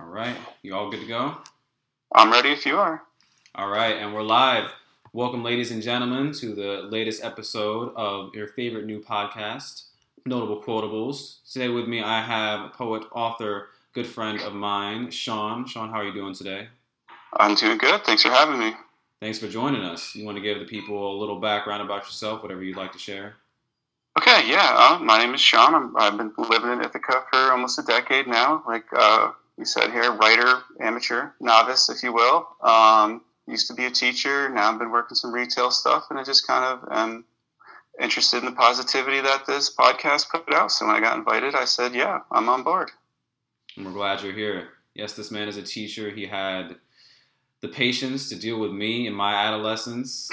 All right. You all good to go? I'm ready if you are. All right. And we're live. Welcome, ladies and gentlemen, to the latest episode of your favorite new podcast, Notable Quotables. Today with me, I have a poet, author, good friend of mine, Sean. Sean, how are you doing today? I'm doing good. Thanks for having me. Thanks for joining us. You want to give the people a little background about yourself, whatever you'd like to share? Okay, yeah. Uh, my name is Sean. i have been living in Ithaca for almost a decade now. Like uh, we said here, writer, amateur, novice, if you will. Um, used to be a teacher. Now I've been working some retail stuff, and I just kind of am interested in the positivity that this podcast put out. So when I got invited, I said, "Yeah, I'm on board." And we're glad you're here. Yes, this man is a teacher. He had the patience to deal with me in my adolescence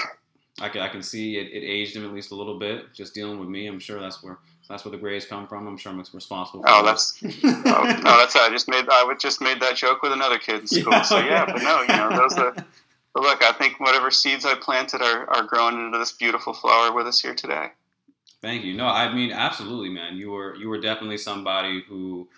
I can, I can see it, it aged him at least a little bit just dealing with me. I'm sure that's where that's where the grades come from. I'm sure I'm responsible. Oh, for that. Oh, that's oh, no, that's I just made I just made that joke with another kid in school. Yeah, so yeah, but no, you know those are. But look, I think whatever seeds I planted are, are growing into this beautiful flower with us here today. Thank you. No, I mean absolutely, man. You were you were definitely somebody who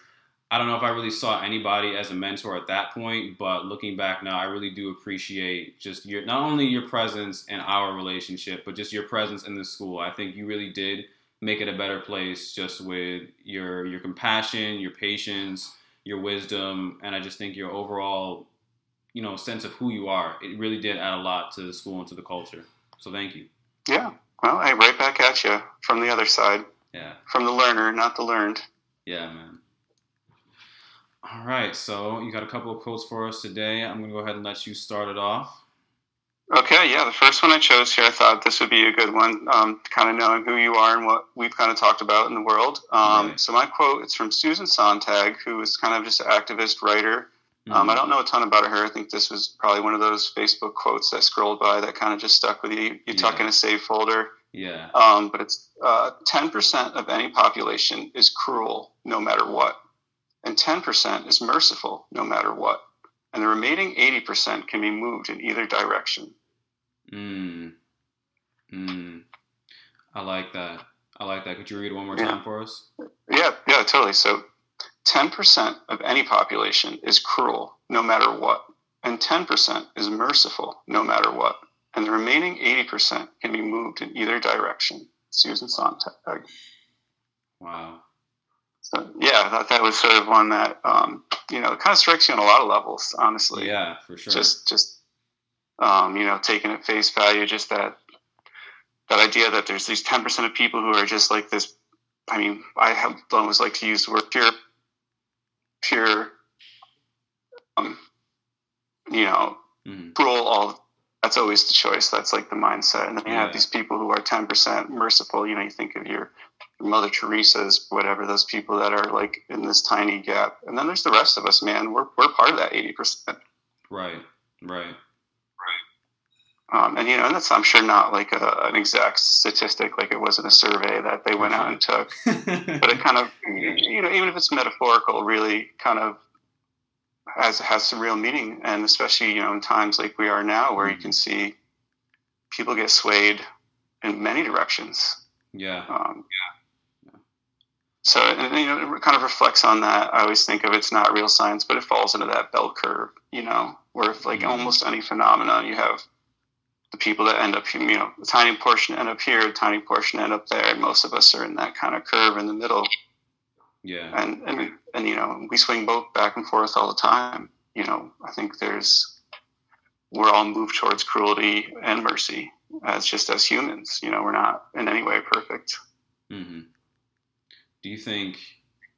I don't know if I really saw anybody as a mentor at that point, but looking back now, I really do appreciate just your not only your presence in our relationship, but just your presence in the school. I think you really did make it a better place just with your your compassion, your patience, your wisdom, and I just think your overall, you know, sense of who you are. It really did add a lot to the school and to the culture. So thank you. Yeah. Well, hey, right back at you from the other side. Yeah. From the learner, not the learned. Yeah, man. All right, so you got a couple of quotes for us today. I'm going to go ahead and let you start it off. Okay, yeah, the first one I chose here, I thought this would be a good one, um, kind of knowing who you are and what we've kind of talked about in the world. Um, right. So my quote, it's from Susan Sontag, who is kind of just an activist writer. Mm-hmm. Um, I don't know a ton about her. I think this was probably one of those Facebook quotes that scrolled by that kind of just stuck with you. You tuck in a save folder. Yeah. Um, but it's uh, 10% of any population is cruel no matter what and 10% is merciful no matter what. And the remaining 80% can be moved in either direction. Mm. Mm. I like that. I like that. Could you read it one more time for us? Yeah, yeah, totally. So 10% of any population is cruel no matter what, and 10% is merciful no matter what. And the remaining 80% can be moved in either direction. Susan Sontag. Wow. So yeah, that that was sort of one that um, you know it kind of strikes you on a lot of levels, honestly. Yeah, for sure. Just just um, you know taking at face value, just that that idea that there's these ten percent of people who are just like this. I mean, I have always like to use the word pure, pure. Um, you know, mm-hmm. cruel. All that's always the choice. That's like the mindset. And then you yeah. have these people who are ten percent merciful. You know, you think of your Mother Teresa's, whatever, those people that are like in this tiny gap. And then there's the rest of us, man. We're, we're part of that 80%. Right, right. Right. Um, and you know, and that's I'm sure not like a, an exact statistic, like it wasn't a survey that they went out and took, but it kind of, you know, even if it's metaphorical, really kind of has has some real meaning, and especially you know in times like we are now, where you mm-hmm. can see people get swayed in many directions. Yeah. Um, yeah so you know it kind of reflects on that. I always think of it's not real science but it falls into that bell curve you know where if like mm-hmm. almost any phenomenon you have the people that end up you know a tiny portion end up here a tiny portion end up there and most of us are in that kind of curve in the middle. Yeah. And and, and you know we swing both back and forth all the time. You know i think there's we're all moved towards cruelty and mercy as just as humans. You know we're not in any way perfect. Mm-hmm do you think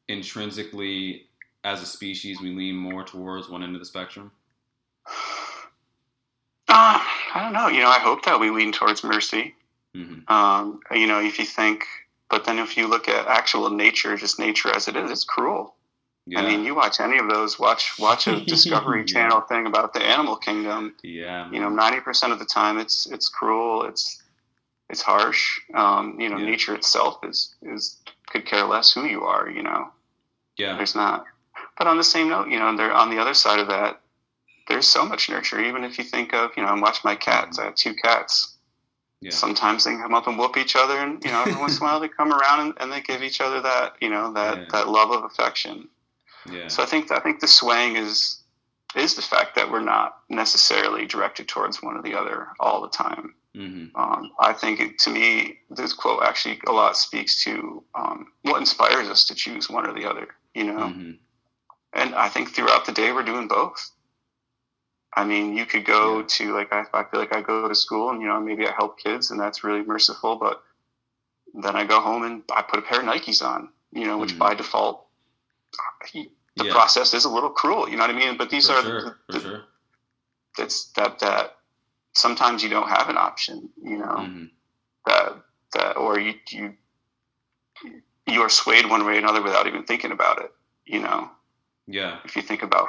intrinsically as a species we lean more towards one end of the spectrum? Uh, I don't know. You know, I hope that we lean towards mercy. Mm-hmm. Um, you know, if you think, but then if you look at actual nature, just nature as it is, it's cruel. Yeah. I mean, you watch any of those, watch watch a Discovery yeah. Channel thing about the animal kingdom. Yeah. Man. You know, ninety percent of the time, it's it's cruel. It's it's harsh. Um, you know, yeah. nature itself is is could care less who you are, you know. Yeah. There's not. But on the same note, you know, they're on the other side of that. There's so much nurture. Even if you think of, you know, I watch my cats. I have two cats. Yeah. Sometimes they come up and whoop each other, and you know, every once in a while they come around and, and, they give each other that, you know, that yeah. that love of affection. Yeah. So I think I think the swaying is is the fact that we're not necessarily directed towards one or the other all the time. Mm-hmm. Um, I think it, to me, this quote actually a lot speaks to um, what inspires us to choose one or the other. You know, Mm-hmm. and I think throughout the day we're doing both. I mean, you could go Yeah. to like I, I feel like I go to school and you know maybe I help kids and that's really merciful, but then I go home and I put a pair of Nikes on, you know, which Mhm. by default the Yeah. process is a little cruel. You know what I mean? But these for are sure. the, the, sure. that's that that sometimes you don't have an option. You know Mm-hmm. that that or you you you are swayed one way or another without even thinking about it. You know Yeah. if you think about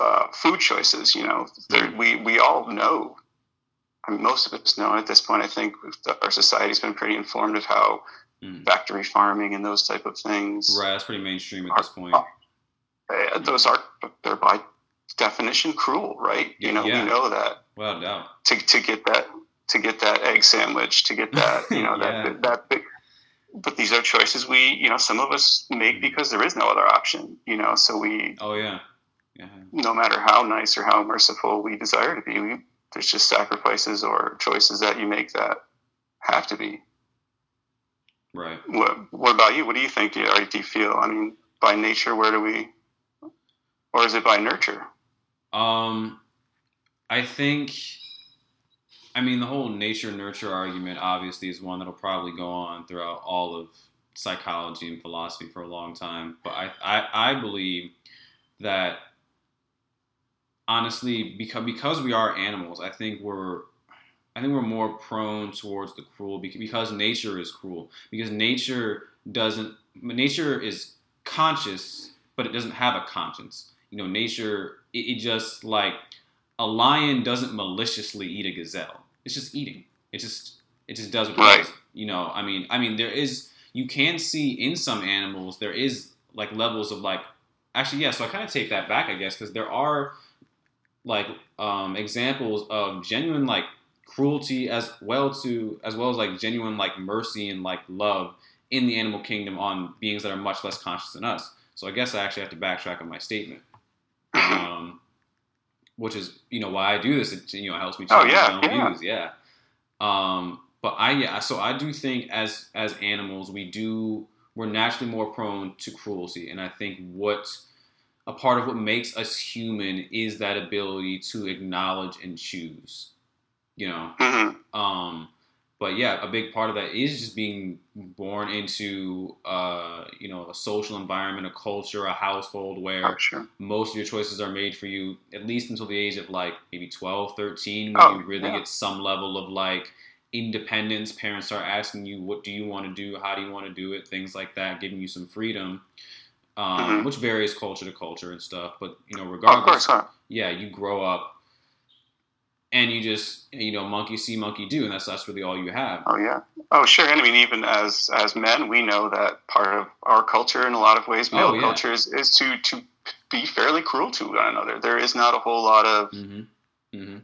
uh, food choices, you know, Mhm. we we all know. I mean, most of us know at this point. I think our society's been pretty informed of how Mhm. factory farming and those type of things. Right. That's pretty mainstream at this point. uh, those are they're by definition cruel, right? You know, yeah. we know that Well, doubt. to to get that to get that egg sandwich, to get that, you know, Yeah. that that big. But these are choices we, you know, some of us make mm-hmm. because there is no other option, you know. So we, Oh yeah. Yeah. no matter how nice or how merciful we desire to be, we, there's just sacrifices or choices that you make that have to be. Right. What What about you? What do you think? Do you, do you feel? I mean, by nature, where do we, or is it by nurture? Um, I think, I mean, the whole nature nurture argument obviously is one that'll probably go on throughout all of psychology and philosophy for a long time. But I, I, I believe that honestly, because because we are animals, I think we're. I think we're more prone towards the cruel because nature is cruel. Because nature doesn't. Nature is conscious, but it doesn't have a conscience. You know, nature it, it just like a lion doesn't maliciously eat a gazelle. It's just eating. It just it just does what it does. You know, I mean, I mean, there is you can see in some animals there is like levels of like actually yeah. So I kind of take that back, I guess, because there are like um, examples of genuine like cruelty as well to as well as like genuine like mercy and like love in the animal kingdom on beings that are much less conscious than us. So I guess I actually have to backtrack on my statement um, which is you know why I do this. It you know helps me Oh, yeah, my own yeah. views. Yeah. Um, but I yeah, so I do think as as animals we do we're naturally more prone to cruelty, and I think what a part of what makes us human is that ability to acknowledge and choose. You know, Mhm. um, but yeah, a big part of that is just being born into uh, you know a social environment, a culture, a household where Oh, sure. most of your choices are made for you at least until the age of like maybe 12 13 when Oh, you really yeah. get some level of like independence parents start asking you what do you want to do how do you want to do it things like that giving you some freedom um, Mhm. which varies culture to culture and stuff but you know Oh, of regardless course. Huh? yeah you grow up and you just you know monkey see monkey do and that's that's really all you have Oh yeah. Oh sure. And I mean, even as as men, we know that part of our culture, in a lot of ways, male Oh, yeah. culture is, is to to be fairly cruel to one another. There is not a whole lot of hmm hmm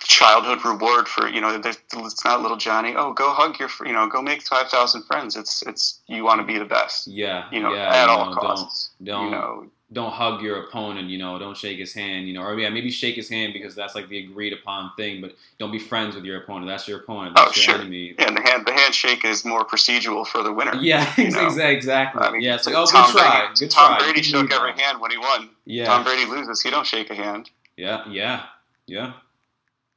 childhood reward for you know. there's- It's not little Johnny. Oh, go hug your you know, go make five thousand friends. It's it's you want to be the best. yeah You know, yeah at you all costs. don't you know, don't hug your opponent, you know, don't shake his hand, you know, or yeah, maybe shake his hand because that's like the agreed upon thing, but don't be friends with your opponent. That's your opponent. Oh, your sure. enemy. yeah, and the hand the handshake is more procedural for the winner. Yeah, You know? exactly. exactly. I mean, yeah, it's like, oh, Tom good try, Brady, good Tom try. Brady shook every hand when he won. Yeah, Tom Brady loses, he don't shake a hand. yeah, yeah, yeah.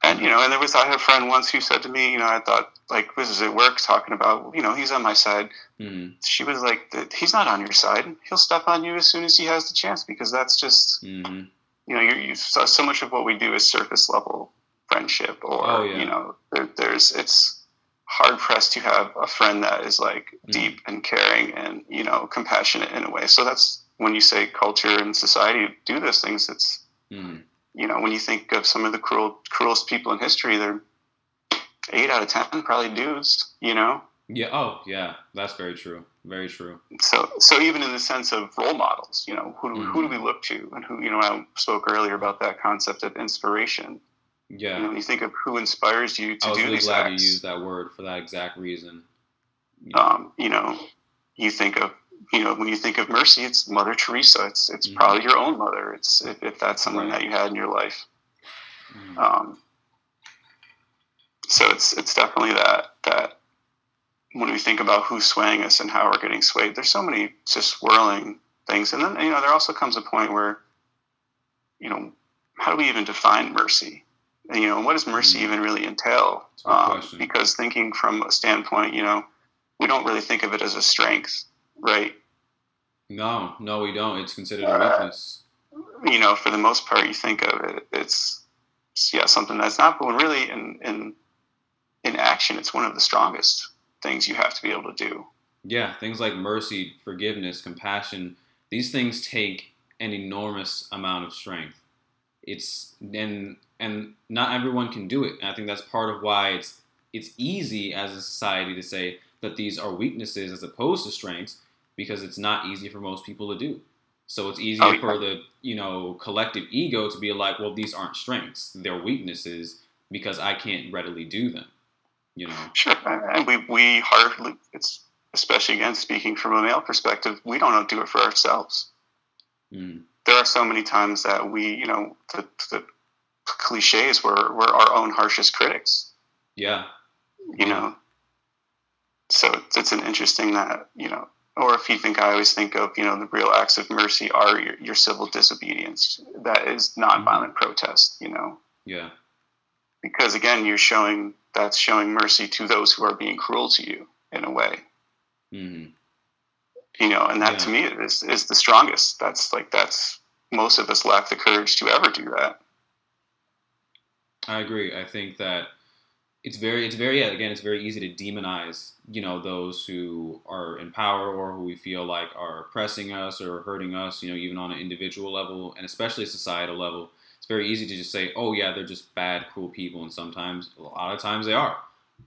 And you know, and there was I had a friend once who said to me, you know, I thought like this is at work talking about, you know, he's on my side. Mm, She was like, he's not on your side. He'll step on you as soon as he has the chance because that's just, hmm you know, you so, so much of what we do is surface level friendship, or Oh, yeah. you know, there, there's it's hard pressed to have a friend that is like Mhm. deep and caring and you know compassionate in a way. So that's when you say culture and society do those things. It's mm. you know, when you think of some of the cruel, cruelest people in history, they're eight out of ten probably dudes. You know, Yeah. Oh, yeah. That's very true. Very true. so so even in the sense of role models, you know, who do, who do Mm-hmm. we look to, and who you know, I spoke earlier about that concept of inspiration. Yeah. You know, you think of who inspires you to do really these glad acts, you used that word for that exact reason. um, you know, you think of you know, when you think of mercy, it's Mother Teresa. It's it's mm-hmm. probably your own mother. It's if, if that's someone right. that you had in your life. Mm-hmm. Um, so it's it's definitely that that when we think about who's swaying us and how we're getting swayed, there's so many just swirling things, and then you know there also comes a point where, you know, how do we even define mercy? And, you know, what does mercy mm-hmm. even really entail? Um, because thinking from a standpoint, you know, we don't really think of it as a strength, right? No, no, we don't. It's considered a weakness. Uh, you know, for the most part, you think of it, it's yeah something that's not, but when really in in in action, it's one of the strongest things you have to be able to do. Yeah, things like mercy, forgiveness, compassion, these things take an enormous amount of strength. It's and and not everyone can do it. And I think that's part of why it's it's easy as a society to say that these are weaknesses as opposed to strengths because it's not easy for most people to do. So it's easier oh, yeah. for the you know collective ego to be like, well, these aren't strengths; they're weaknesses because I can't readily do them. You know. Sure, and we we hardly it's especially again speaking from a male perspective, we don't do it for ourselves. Mm. There are so many times that we, you know, the, the cliches we're, we're our own harshest critics. Yeah. You know, so it's, it's an interesting that, you know, or if you think I always think of, you know, the real acts of mercy are your, your civil disobedience. That is nonviolent mm-hmm. protest, you know? Yeah. Because again, you're showing, that's showing mercy to those who are being cruel to you in a way. Mm-hmm. You know, and that yeah. to me is, is the strongest. That's like, that's, most of us lack the courage to ever do that. I agree. I think that it's very, it's very, again, it's very easy to demonize, you know, those who are in power or who we feel like are oppressing us or hurting us, you know, even on an individual level and especially societal level. It's very easy to just say, oh, yeah, they're just bad, cruel people. And sometimes, a lot of times they are.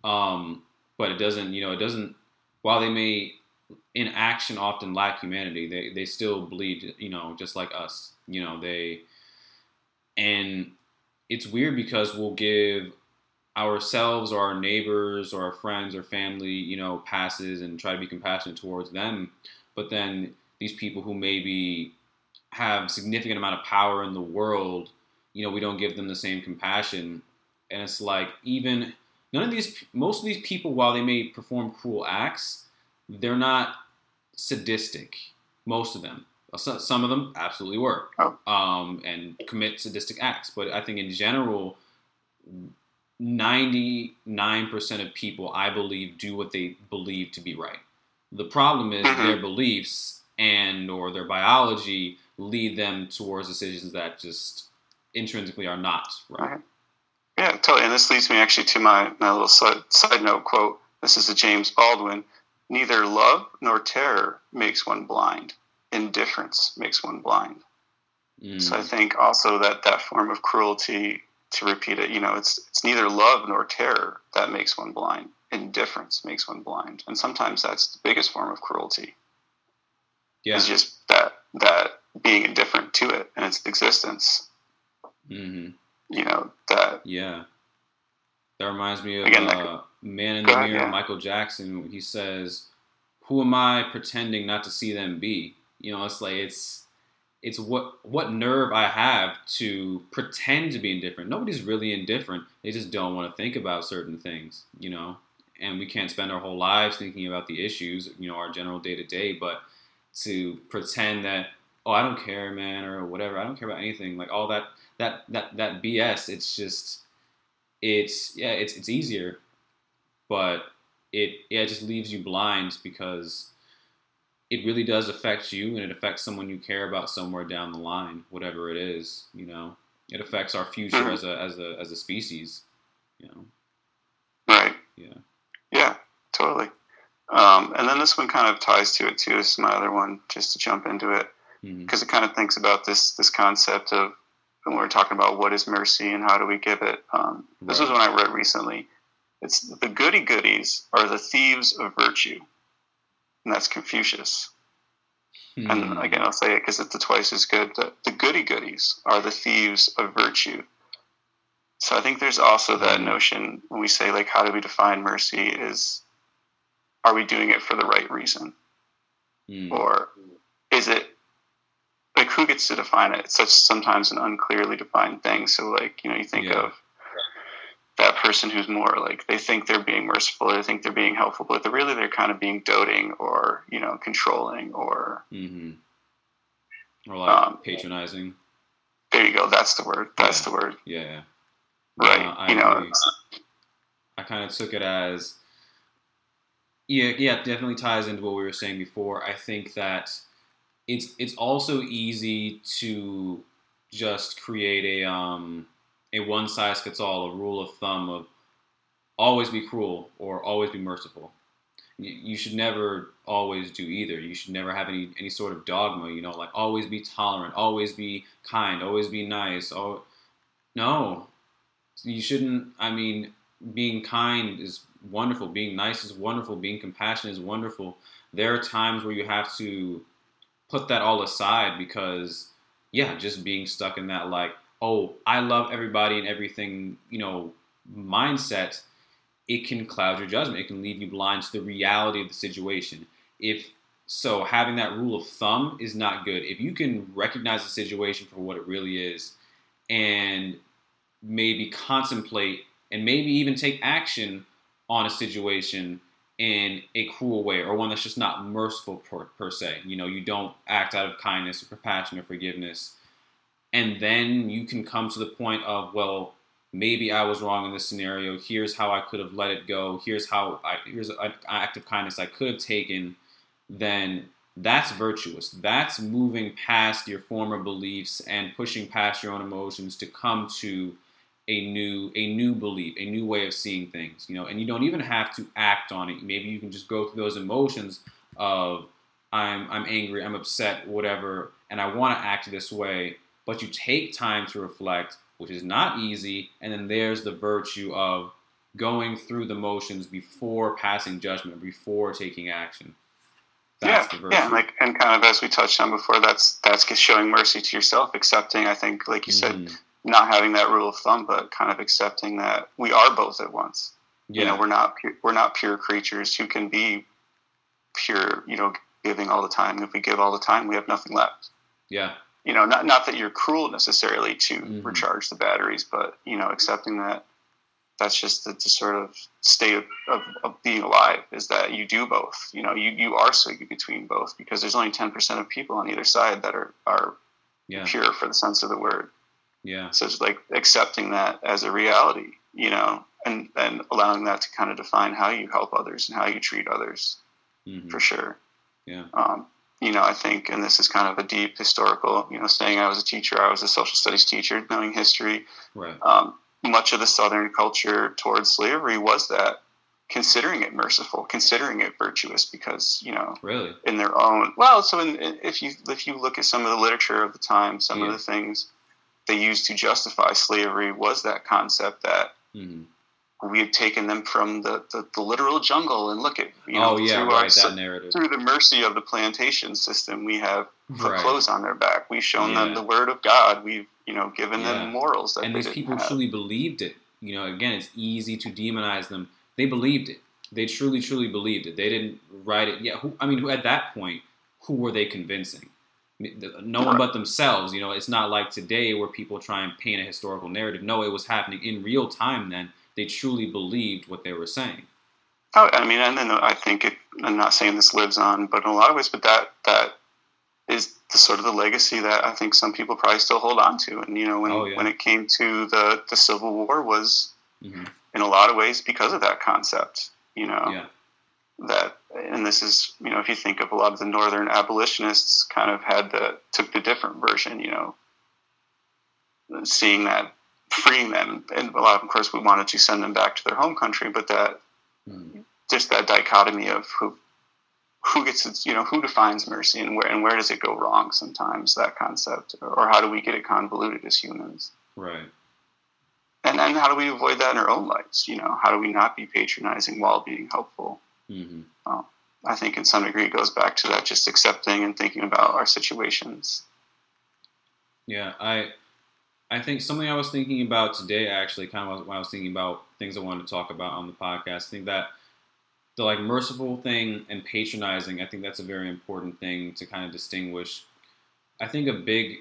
Um, but it doesn't, you know, it doesn't, while they may in action often lack humanity, they, they still bleed, you know, just like us, you know, they, and it's weird because we'll give ourselves or our neighbors or our friends or family, you know, passes and try to be compassionate towards them. But then these people who maybe have significant amount of power in the world, you know, we don't give them the same compassion. And it's like even none of these most of these people while they may perform cruel acts, they're not sadistic. Most of them. Some of them absolutely were, oh. um, and commit sadistic acts. But I think in general, 99% of people, I believe, do what they believe to be right. The problem is mm-hmm. their beliefs and or their biology lead them towards decisions that just intrinsically are not right. Yeah, totally. And this leads me actually to my, my little side, side note quote. This is a James Baldwin. Neither love nor terror makes one blind indifference makes one blind. Mm. So I mm. think also that that form of cruelty, to repeat it, you know, it's it's neither love nor terror that makes one blind. Indifference makes one blind, and sometimes that's the biggest form of cruelty. Yeah, is just that that being indifferent to it and its existence. Mm-hmm. You know that. Yeah, that reminds me of Again, uh, Man in the Mirror, yeah. Michael Jackson. He says, "Who am I pretending not to see them be?" You know, it's like it's it's what what nerve I have to pretend to be indifferent. Nobody's really indifferent. They just don't want to think about certain things, you know. And we can't spend our whole lives thinking about the issues, you know, our general day to day, but to pretend that oh, I don't care, man, or whatever. I don't care about anything. Like all that that that that BS, it's just it's yeah, it's it's easier, but it yeah, it just leaves you blind because it really does affect you and it affects someone you care about somewhere down the line, whatever it is, you know. It affects our future mm-hmm. as a as a as a species, you know. Right. Yeah. Yeah, totally. Um, and then this one kind of ties to it too. This is my other one, just to jump into it, because mm-hmm. it kind of thinks about this this concept of when we're talking about what is mercy and how do we give it. Um, this right. was one I read recently. It's the goody goodies are the thieves of virtue and that's Confucius. Hmm. And again, I'll say it because it's the twice as good. The, the goody goodies are the thieves of virtue. So I think there's also that hmm. notion when we say like, how do we define mercy? Is are we doing it for the right reason? Mm. or is it like who gets to define it? It's such sometimes an unclearly defined thing. So like you know you think Yeah. of that person who's more like they think they're being merciful, they think they're being helpful, but they're really they're kind of being doting or you know controlling or mm-hmm. Or like Um, patronizing. there you go. That's the word. That's Yeah. the word. Yeah. yeah. Right. Uh, I you know. I kind of took it as, yeah, yeah, it definitely ties into what we were saying before. I think that it's it's also easy to just create a um a one size fits all, a rule of thumb of always be cruel or always be merciful. You, should never always do either. You should never have any any sort of dogma. You know, like always be tolerant, always be kind, always be nice. Oh, no, you shouldn't. I mean, being kind is wonderful. Being nice is wonderful. Being compassionate is wonderful. There are times where you have to put that all aside because, yeah, just being stuck in that like, oh, I love everybody and everything, you know, mindset, it can cloud your judgment. It can leave you blind to the reality of the situation. If so, having that rule of thumb is not good. If you can recognize the situation for what it really is and maybe contemplate and maybe even take action on a situation in a cruel way or one that's just not merciful per, per se. You know, you don't act out of kindness or compassion or forgiveness. And then you can come to the point of, well, maybe I was wrong in this scenario. Here's how I could have let it go. Here's how I, here's an act of kindness I could have taken. Then that's virtuous. That's moving past your former beliefs and pushing past your own emotions to come to a new a new belief, a new way of seeing things, you know, and you don't even have to act on it. Maybe you can just go through those emotions of I'm I'm angry, I'm upset, whatever, and I want to act this way, but you take time to reflect, which is not easy, and then there's the virtue of going through the motions before passing judgment, before taking action. That's yeah, the virtue. yeah, and like and kind of as we touched on before, that's that's just showing mercy to yourself, accepting. I think, like you said, Mhm. Not having that rule of thumb, but kind of accepting that we are both at once. yeah, You know, we're not we're not pure creatures who can be pure. You know, giving all the time. If we give all the time, we have nothing left. yeah, You know, not not that you're cruel necessarily to Mhm. recharge the batteries, but you know, accepting that that's just the, the sort of state of, of, of being alive is that you do both. You know, you, you are swinging between both because there's only 10% of people on either side that are, are yeah, pure for the sense of the word. Yeah, So it's like accepting that as a reality, you know, and, and allowing that to kind of define how you help others and how you treat others mhm, for sure. yeah, Um, you know, I think, and this is kind of a deep historical, you know, saying I was a teacher, I was a social studies teacher, knowing history. right, Um, much of the Southern culture towards slavery was that considering it merciful, considering it virtuous, because you know, really, in their own well, so in, if you if you look at some of the literature of the time, some Yeah. of the things they used to justify slavery was that concept that hmm we had taken them from the, the, the literal jungle and look at you know oh yeah, through, our, right, narrative, through the mercy of the plantation system we have put right. clothes on their back we've shown Yeah. them the word of god we've you know given Yeah. them morals that and these people have. truly believed it. You know, again, it's easy to demonize them. They believed it. They truly, truly believed it. They didn't write it. Yeah, who, I mean, who at that point, who were they convincing? I mean, the- No one but themselves. You know, it's not like today where people try and paint a historical narrative. No, it was happening in real time. Then they truly believed what they were saying. Oh, I mean, and then I think it. I'm not saying this lives on, but in a lot of ways, but that that is the sort of the legacy that I think some people probably still hold on to. And you know, when Oh, yeah. when it came to the the Civil War, was hmm in a lot of ways because of that concept. You know, Yeah, that and this is you know if you think of a lot of the northern abolitionists kind of had the took the different version you know seeing that freeing them and a lot of, of course we wanted to send them back to their home country but that Mhm. just that dichotomy of who who gets it, you know who defines mercy and where and where does it go wrong sometimes that concept or how do we get it convoluted as humans right. and then how do we avoid that in our own lives you know how do we not be patronizing while being helpful hmm I think in some degree it goes back to that just accepting and thinking about our situations. Yeah, I I think something I was thinking about today actually kind of when I was thinking about things I wanted to talk about on the podcast. I think that the like merciful thing and patronizing, I think that's a very important thing to kind of distinguish. I think a big,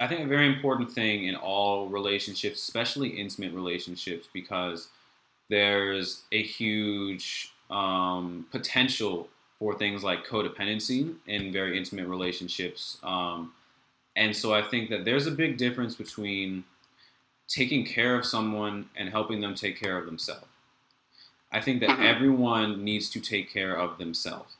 I think a very important thing in all relationships, especially intimate relationships, because there's a huge um, potential for things like codependency in very intimate relationships. Um, and so I think that there's a big difference between taking care of someone and helping them take care of themselves. I think that mm-hmm. everyone needs to take care of themselves.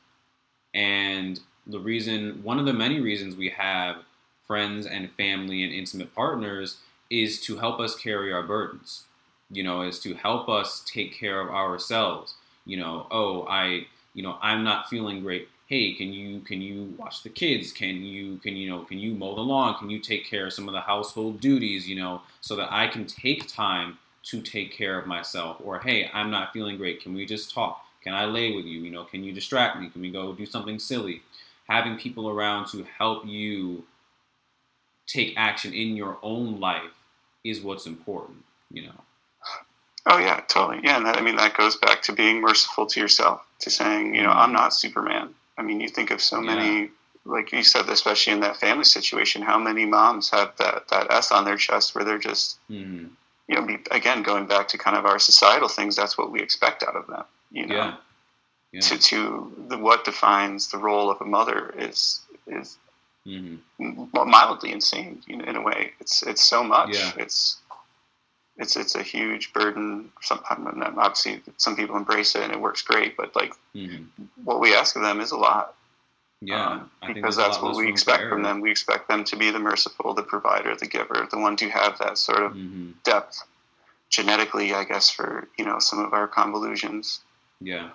And the reason, one of the many reasons we have friends and family and intimate partners is to help us carry our burdens, you know, is to help us take care of ourselves. You know, oh, I, you know, I'm not feeling great. Hey, can you can you watch the kids? Can you can you know can you mow the lawn? Can you take care of some of the household duties? You know, so that I can take time to take care of myself or hey i'm not feeling great can we just talk can i lay with you you know can you distract me can we go do something silly having people around to help you take action in your own life is what's important you know oh yeah totally yeah and that, i mean that goes back to being merciful to yourself to saying you know i'm mm-hmm. not superman i mean you think of so many yeah. like you said especially in that family situation how many moms have that that s on their chest where they're just mm-hmm you know, again, going back to kind of our societal things, that's what we expect out of them. You know, yeah. Yeah. to to the, what defines the role of a mother is is mm-hmm. mildly insane. You know, in a way, it's it's so much. It's it's it's a huge burden. Some obviously some people embrace it and it works great, but like mm-hmm. what we ask of them is a lot. Yeah, um, because that's what we expect from them. We expect them to be the merciful, the provider, the giver, the one to have that sort of mm-hmm. depth genetically, I guess, for you know some of our convolutions. Yeah.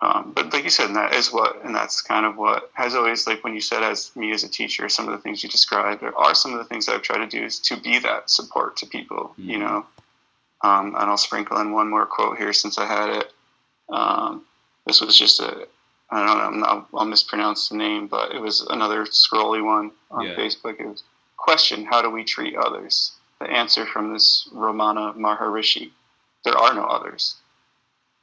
Um, but like you said, and that is what, and that's kind of what has always like when you said as me as a teacher, some of the things you described there are some of the things I've tried to do is to be that support to people. Mm-hmm. You know, um, and I'll sprinkle in one more quote here since I had it. Um, this was just a I don't know, I'll, I'll, mispronounce the name, but it was another scrolly one on yeah. Facebook. It was question: How do we treat others? The answer from this Ramana Maharishi: There are no others.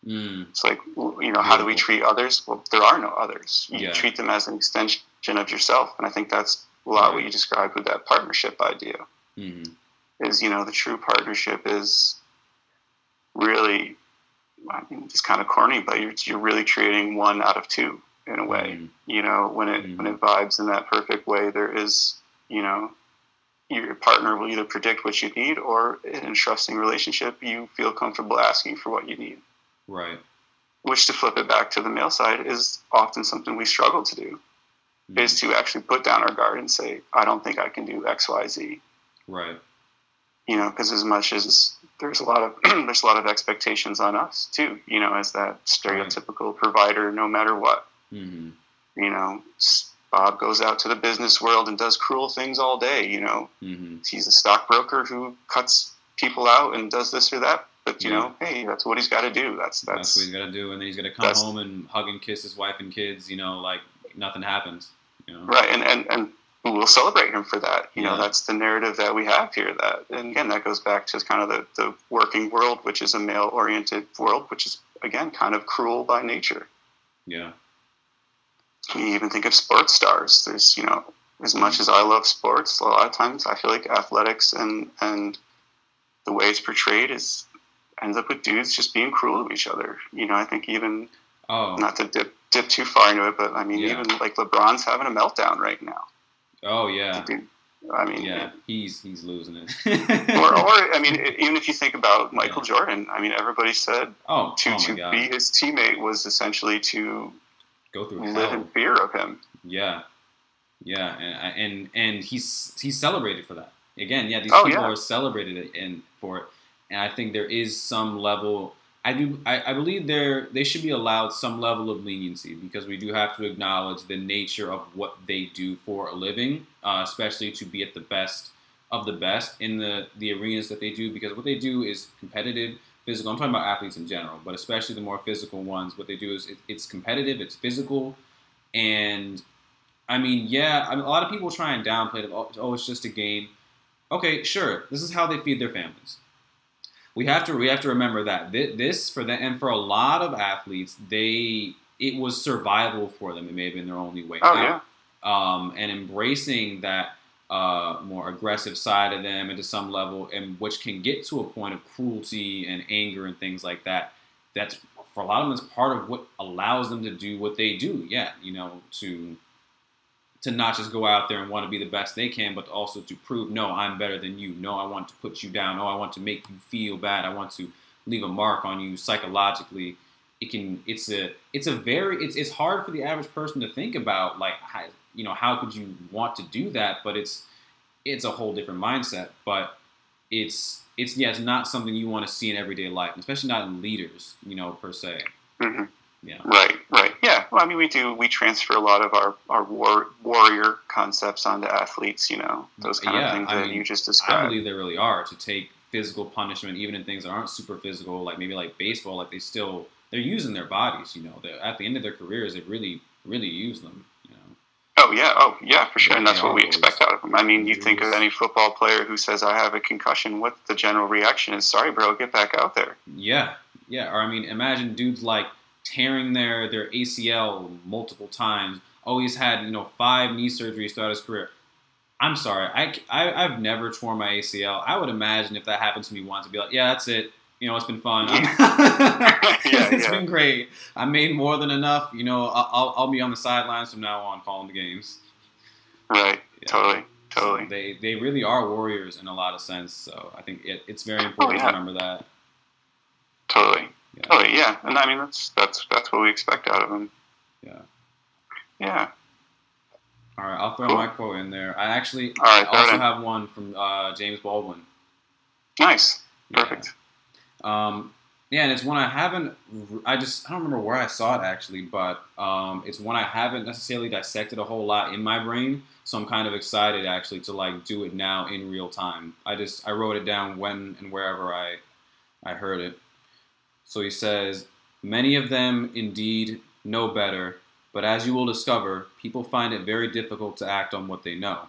Mm. It's like you know, how do we treat others? Well, there are no others. You yeah. treat them as an extension of yourself, and I think that's a lot what you described with that partnership idea. Mm-hmm. Is you know the true partnership is really I mean, it's kind of corny, but you're, you're really creating one out of two in a way. Mm. You know, when it mm. when it vibes in that perfect way, there is, you know, your partner will either predict what you need, or in a trusting relationship, you feel comfortable asking for what you need. Right. Which, to flip it back to the male side, is often something we struggle to do, mm. is to actually put down our guard and say, "I don't think I can do X, Y, Z." Right. You know, because as much as there's a lot of there's a lot of expectations on us too. You know, as that stereotypical right. provider, no matter what. Mm-hmm. You know, Bob goes out to the business world and does cruel things all day. You know, mm-hmm. he's a stockbroker who cuts people out and does this or that. But you yeah. know, hey, that's what he's got to do. That's, that's that's what he's got to do, and then he's got to come home and hug and kiss his wife and kids. You know, like nothing happens. You know? Right, and and and we'll celebrate him for that. You know, that's the narrative that we have here. That, and again, that goes back to kind of the, the working world, which is a male oriented world, which is, again, kind of cruel by nature. Yeah. You even think of sports stars. There's, you know, as much mm-hmm. as I love sports, a lot of times I feel like athletics and, and the way it's portrayed is ends up with dudes just being cruel to each other. You know, I think even, oh. not to dip, dip too far into it, but I mean, yeah. even like LeBron's having a meltdown right now. Oh yeah. I mean, yeah, it, he's he's losing it. or, or I mean, even if you think about Michael yeah. Jordan, I mean, everybody said oh, to oh to God. be his teammate was essentially to go through live hell. in fear of him. Yeah, yeah, and and and he's he's celebrated for that. Again, yeah, these oh, people yeah. are celebrated and for it, and I think there is some level I do. I, I, believe there they should be allowed some level of leniency because we do have to acknowledge the nature of what they do for a living, uh, especially to be at the best of the best in the the arenas that they do. Because what they do is competitive, physical. I'm talking about athletes in general, but especially the more physical ones. What they do is it, it's competitive, it's physical, and I mean, yeah, I mean, a lot of people try and downplay it. Oh, it's just a game. Okay, sure. This is how they feed their families we have to we have to remember that this for them and for a lot of athletes, they it was survival for them. It may have been their only way oh, out. Yeah. Um, and embracing that uh, more aggressive side of them into some level, and which can get to a point of cruelty and anger and things like that. That's for a lot of them, it's part of what allows them to do what they do. Yeah, you know, to to not just go out there and want to be the best they can, but also to prove, no, I'm better than you. No, I want to put you down. No, I want to make you feel bad. I want to leave a mark on you psychologically. It can. It's a. It's a very. It's. It's hard for the average person to think about. Like, how, you know, how could you want to do that? But it's. It's a whole different mindset. But it's. It's yeah. It's not something you want to see in everyday life, especially not in leaders. You know, per se. Mm-hmm. Yeah. Right, right. Yeah. Well, I mean, we do. We transfer a lot of our our war, warrior concepts onto athletes. You know, those kind Yeah, of things I that mean, you just described. I believe they really are to take physical punishment, even in things that aren't super physical, like maybe like baseball. Like they still they're using their bodies. You know, they're, at the end of their careers, they really really use them. You know. Oh yeah, oh yeah, for sure, and that's what we expect out of them. I mean, you think of any football player who says, "I have a concussion," what the general reaction is? Sorry, bro, get back out there. Yeah, yeah. Or I mean, imagine dudes like tearing their their ACL multiple times. Always had you know five knee surgeries throughout his career. I'm sorry, I, I have never torn my ACL. I would imagine if that happened to me once, I'd be like, yeah, that's it. You know, it's been fun. it's yeah. been great. I made more than enough. You know, I'll, I'll, be on the sidelines from now on, calling the games. Right, Yeah. totally, totally. They they really are warriors in a lot of sense. So I think it, it's very oh, important Oh, yeah. to remember that. Totally, Yeah. totally, yeah. And I mean, that's that's that's what we expect out of him. Yeah. Yeah. All right, I'll throw Cool. my quote in there. I actually All right, I also in. have one from uh, James Baldwin. Nice. Yeah. Perfect. Um, yeah, and it's one I haven't. I just I don't remember where I saw it actually, but um, it's one I haven't necessarily dissected a whole lot in my brain. So I'm kind of excited actually to like do it now in real time. I just I wrote it down when and wherever I I heard it. So he says, many of them indeed know better, but as you will discover, people find it very difficult to act on what they know.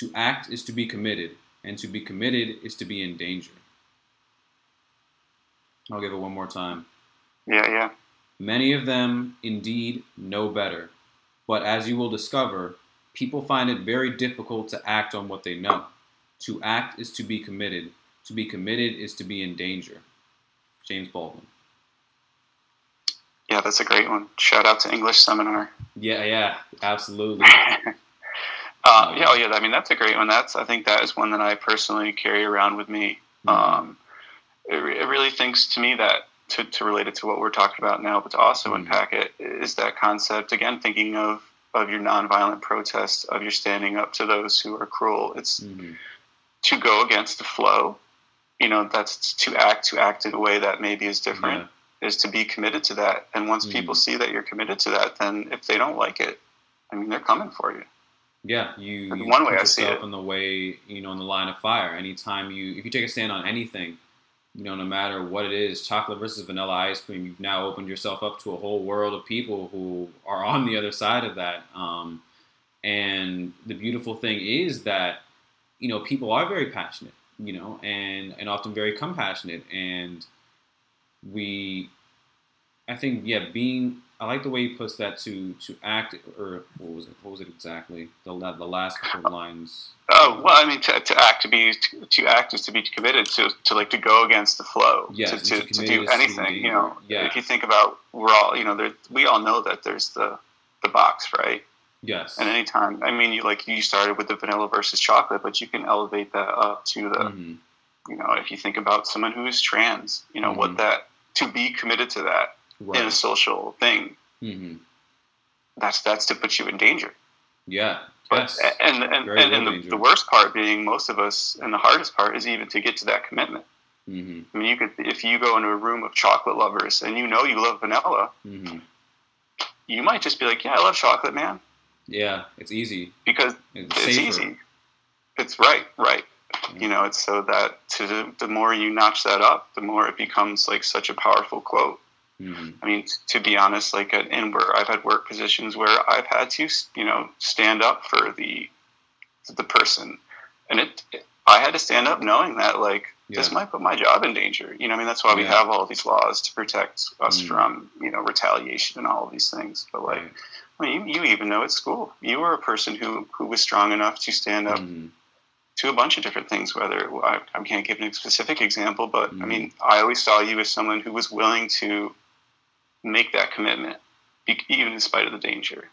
To act is to be committed, and to be committed is to be in danger. I'll give it one more time. Yeah, yeah. Many of them indeed know better, but as you will discover, people find it very difficult to act on what they know. To act is to be committed, to be committed is to be in danger. James Baldwin. Yeah, that's a great one. Shout out to English Seminar. Yeah, yeah, absolutely. Uh, yeah, oh yeah. I mean, that's a great one. That's I think that is one that I personally carry around with me. Um, it, re- it really thinks to me that to, to relate it to what we're talking about now, but to also Mhm. unpack it is that concept again. Thinking of of your nonviolent protest, of your standing up to those who are cruel. It's Mhm. to go against the flow. You know, that's to act to act in a way that maybe is different. Is to be committed to that. And once Mhm. people see that you're committed to that, then if they don't like it, I mean, they're coming for you. Yeah, you, you one way I see it. in the way, you know, in the line of fire. Anytime you, if you take a stand on anything, you know, no matter what it is, chocolate versus vanilla ice cream, you've now opened yourself up to a whole world of people who are on the other side of that. Um, and the beautiful thing is that, you know, people are very passionate, you know, and and often very compassionate, and we, I think, yeah, being I like the way he puts that to to act or what was it? What was it exactly? The the last couple of lines. Oh well, I mean, to, to act to be to, to act is to be committed to to like to go against the flow. To, to, to do anything. be- You know, yeah. if you think about we're all you know, there, we all know that there's the the box, right? Yes. And anytime, I mean, you like you started with the vanilla versus chocolate, but you can elevate that up to the Mhm. you know, if you think about someone who is trans, you know, Mhm. what that to be committed to that in a social thing, hmm that's that's to put you in danger. Yeah. But yes. and and, Very and, and the, the worst part being most of us, and the hardest part is even to get to that commitment. hmm I mean, you could if you go into a room of chocolate lovers and you know you love vanilla, hmm you might just be like, "Yeah, I love chocolate, man," Yeah. It's easy. because It's, it's easy. It's right, right. You know, it's so that to the, more you notch that up, the more it becomes like such a powerful quote. hmm I mean, t- to be honest, like at, in where I've had work positions where I've had to, you know, stand up for the the person, and it, it I had to stand up knowing that like Yeah. this might put my job in danger. You know, I mean that's why we Yeah. have all these laws to protect us Mm. from you know retaliation and all of these things. But like, Right. I you, you even know at school, you were a person who who was strong enough to stand up Mhm. to a bunch of different things. Whether I, I can't give a specific example, but I Mhm. mean, I always saw you as someone who was willing to make that commitment, even in spite of the danger.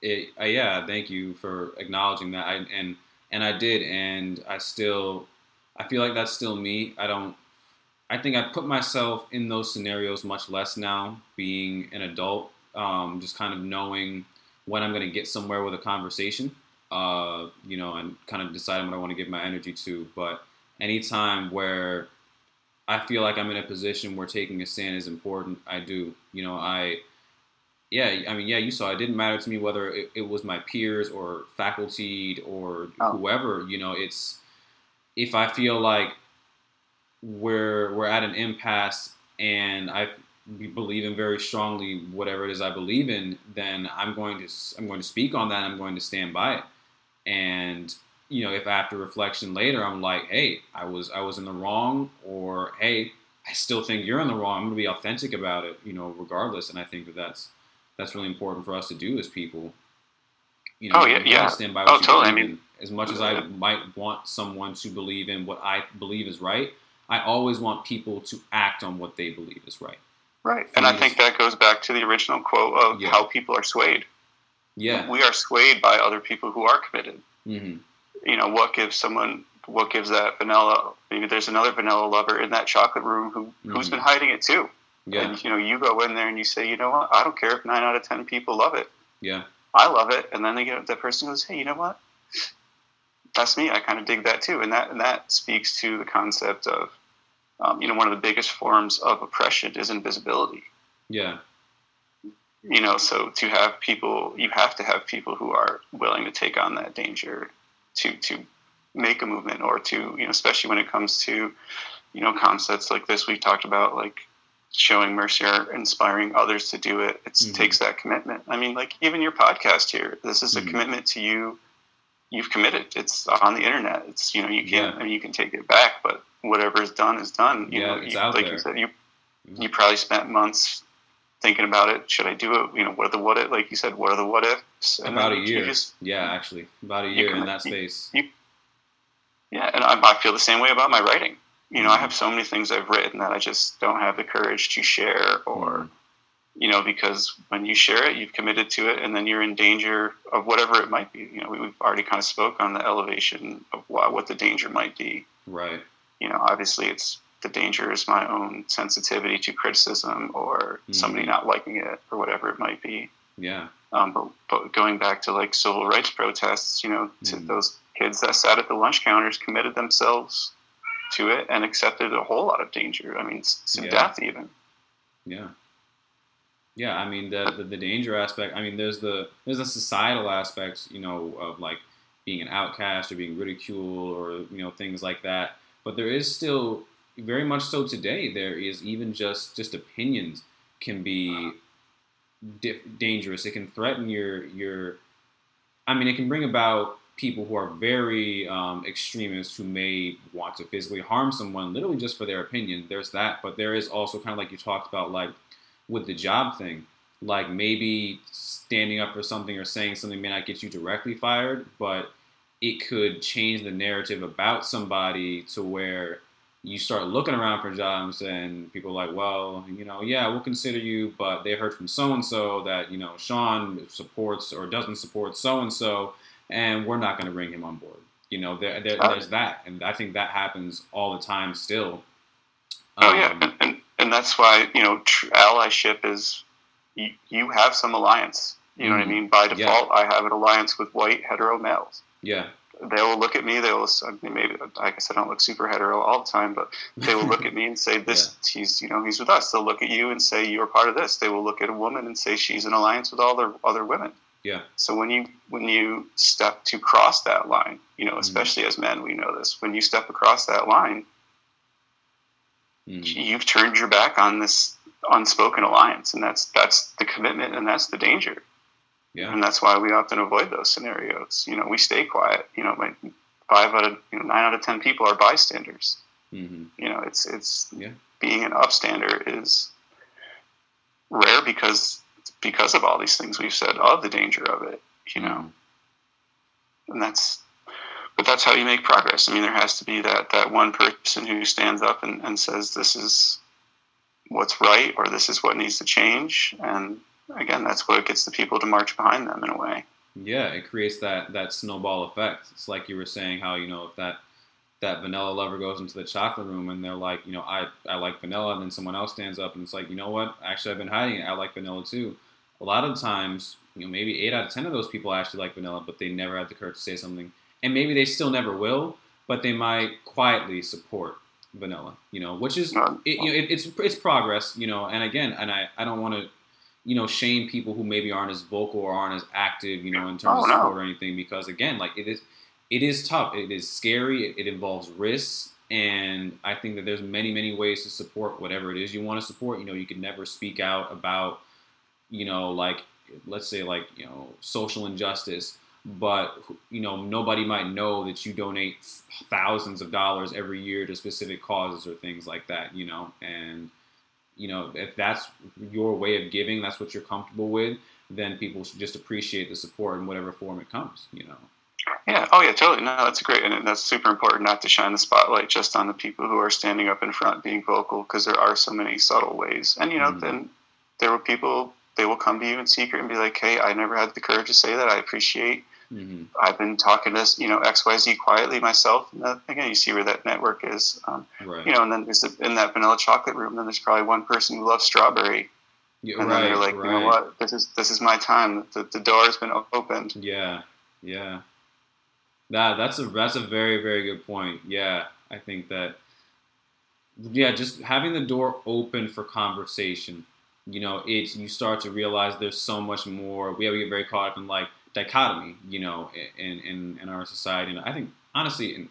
it, uh, yeah, thank you for acknowledging that. I, and and I did, and I still, I feel like that's still me. I don't. I think I put myself in those scenarios much less now, being an adult. Um, just kind of knowing when I'm going to get somewhere with a conversation, uh, you know, and kind of deciding what I want to give my energy to. But anytime where I feel like I'm in a position where taking a stand is important, I do. You know, I yeah, I mean, yeah, you saw it didn't matter to me whether it, it was my peers or faculty or Oh. whoever. You know, it's if I feel like we're we're at an impasse and I be- believe in very strongly whatever it is I believe in, then I'm going to I'm going to speak on that. I'm going to stand by it. And you know, if after reflection later I'm like, hey, I was I was in the wrong, or hey, I still think you're in the wrong. I'm going to be authentic about it, you know, regardless. And I think that that's that's really important for us to do as people. You know, Oh, yeah, yeah. stand by Oh, what you totally. I mean- As much as I might want someone to believe in what I believe is right, I always want people to act on what they believe is right. Right. And I think that goes back to the original quote of Yeah. how people are swayed. Yeah. We are swayed by other people who are committed. hmm You know, what gives someone, what gives that vanilla, maybe there's another vanilla lover in that chocolate room who, who's Mhm. been hiding it too. Yeah. And, you know, you go in there and you say, you know what, I don't care if nine out of 10 people love it. Yeah. I love it. And then they get, that person goes, hey, you know what? That's me. I kind of dig that too. And that, and that speaks to the concept of, um, you know, one of the biggest forms of oppression is invisibility. Yeah. you know so to have people you have to have people who are willing to take on that danger to to make a movement or to you know especially when it comes to you know concepts like this we talked about like showing mercy or inspiring others to do it it Mhm. takes that commitment i mean like even your podcast here this is a Mhm. commitment to you you've committed it's on the internet it's you know you can't Yeah. i mean you can take it back but whatever is done is done you Yeah, know it's you, out like there. you said you Mhm. you probably spent months thinking about it. Should I do it? You know, what are the what if? Like you said, what are the what ifs? And About a year. just- Yeah, actually, about a year can- in that you- space. yeah, and I, I feel the same way about my writing. You know, I Mhm. have so many things I've written that I just don't have the courage to share, or Mhm. you know, because when you share it, you've committed to it, and then you're in danger of whatever it might be. You know, we, we've already kind of spoke on the elevation of why, what the danger might be. Right. You know, obviously it's the danger is my own sensitivity to criticism or somebody Mhm. not liking it or whatever it might be. Yeah. Um, but, but going back to like civil rights protests, you know, to Mhm. those kids that sat at the lunch counters committed themselves to it and accepted a whole lot of danger. I mean, some Yeah. death even. Yeah. Yeah, I mean the, the the danger aspect. I mean, there's the there's the societal aspects, you know, of like being an outcast or being ridiculed or you know things like that. But there is still very much so today. There is even just just opinions can be di- dangerous. It can threaten your your. I mean, it can bring about people who are very um, extremists who may want to physically harm someone literally just for their opinion. There's that, but there is also kind of like you talked about, like with the job thing, like maybe standing up for something or saying something may not get you directly fired, but it could change the narrative about somebody to where you start looking around for jobs and people are like, well, you know, yeah, we'll consider you, but they heard from so and so that, you know, Sean supports or doesn't support so and so, and we're not going to bring him on board. You know, there, there, Oh. there's that. And I think that happens all the time still. Oh yeah, Um, and, and and that's why you know tr- allyship is you, you have some alliance. You know what I Mhm. mean? By Yeah. default, I have an alliance with white hetero males. Yeah. they will look at me. They will I mean, maybe like I said, I don't look super hetero all the time, but they will look at me and say, "This he's you know he's with us." They'll look at you and say, "You're part of this." They will look at a woman and say, "She's in alliance with all the other women." Yeah. So when you when you step to cross that line, you Mm-hmm. know, especially as men, we know this. When you step across that line, Mhm. you've turned your back on this unspoken alliance, and that's that's the commitment, and that's the danger Yeah. and that's why we often avoid those scenarios. You know, we stay quiet. You know, if five out of you know, nine out of ten people are bystanders. Mm-hmm. You know, it's it's Yeah. being an upstander is rare because because of all these things we've said of the danger of it. You know, Mm-hmm. and that's but that's how you make progress. I mean, there has to be that that one person who stands up and, and says this is what's right or this is what needs to change, and again, that's what gets the people to march behind them in a way. Yeah, it creates that that snowball effect. It's like you were saying how you know if that that vanilla lover goes into the chocolate room and they're like, you know, I I like vanilla, and then someone else stands up and it's like, you know what? Actually, I've been hiding it. I like vanilla too. A lot of times, you know, maybe eight out of ten of those people actually like vanilla, but they never had the courage to say something, and maybe they still never will, but they might quietly support vanilla. You know, which is it, you know, it, it's it's progress, you know. And again, and I I don't want to, you know, shame people who maybe aren't as vocal or aren't as active, you know, in terms Oh, of no. support or anything, because again, like it is, it is tough. It is scary. It, it involves risks, and I think that there's many many ways to support whatever it is you want to support. You know, you can never speak out about, you know, like let's say like you know social injustice but you know nobody might know that you donate thousands of dollars every year to specific causes or things like that you know and you know if that's your way of giving that's what you're comfortable with then people should just appreciate the support in whatever form it comes you know Yeah. Oh, yeah. Totally. No, that's great, and that's super important not to shine the spotlight just on the people who are standing up in front, being vocal, because there are so many subtle ways. And you know, Mhm. then there were people. They will come to you in secret and be like, "Hey, I never had the courage to say that. I appreciate. Hmm I've been talking to you know X, Y, Z quietly myself." And that, again, you see where that network is. Um, right you know, and then there's in that vanilla chocolate room. Then there's probably one person who loves strawberry, yeah, and right then they're like, right "You know what? This is this is my time. The, the door has been opened." Yeah, yeah. That that's a that's a very very good point. Yeah, I think that. Yeah, just having the door open for conversation. You know, it's you start to realize there's so much more. We we get very caught up in like dichotomy. You know, in in in our society, and I think honestly, in,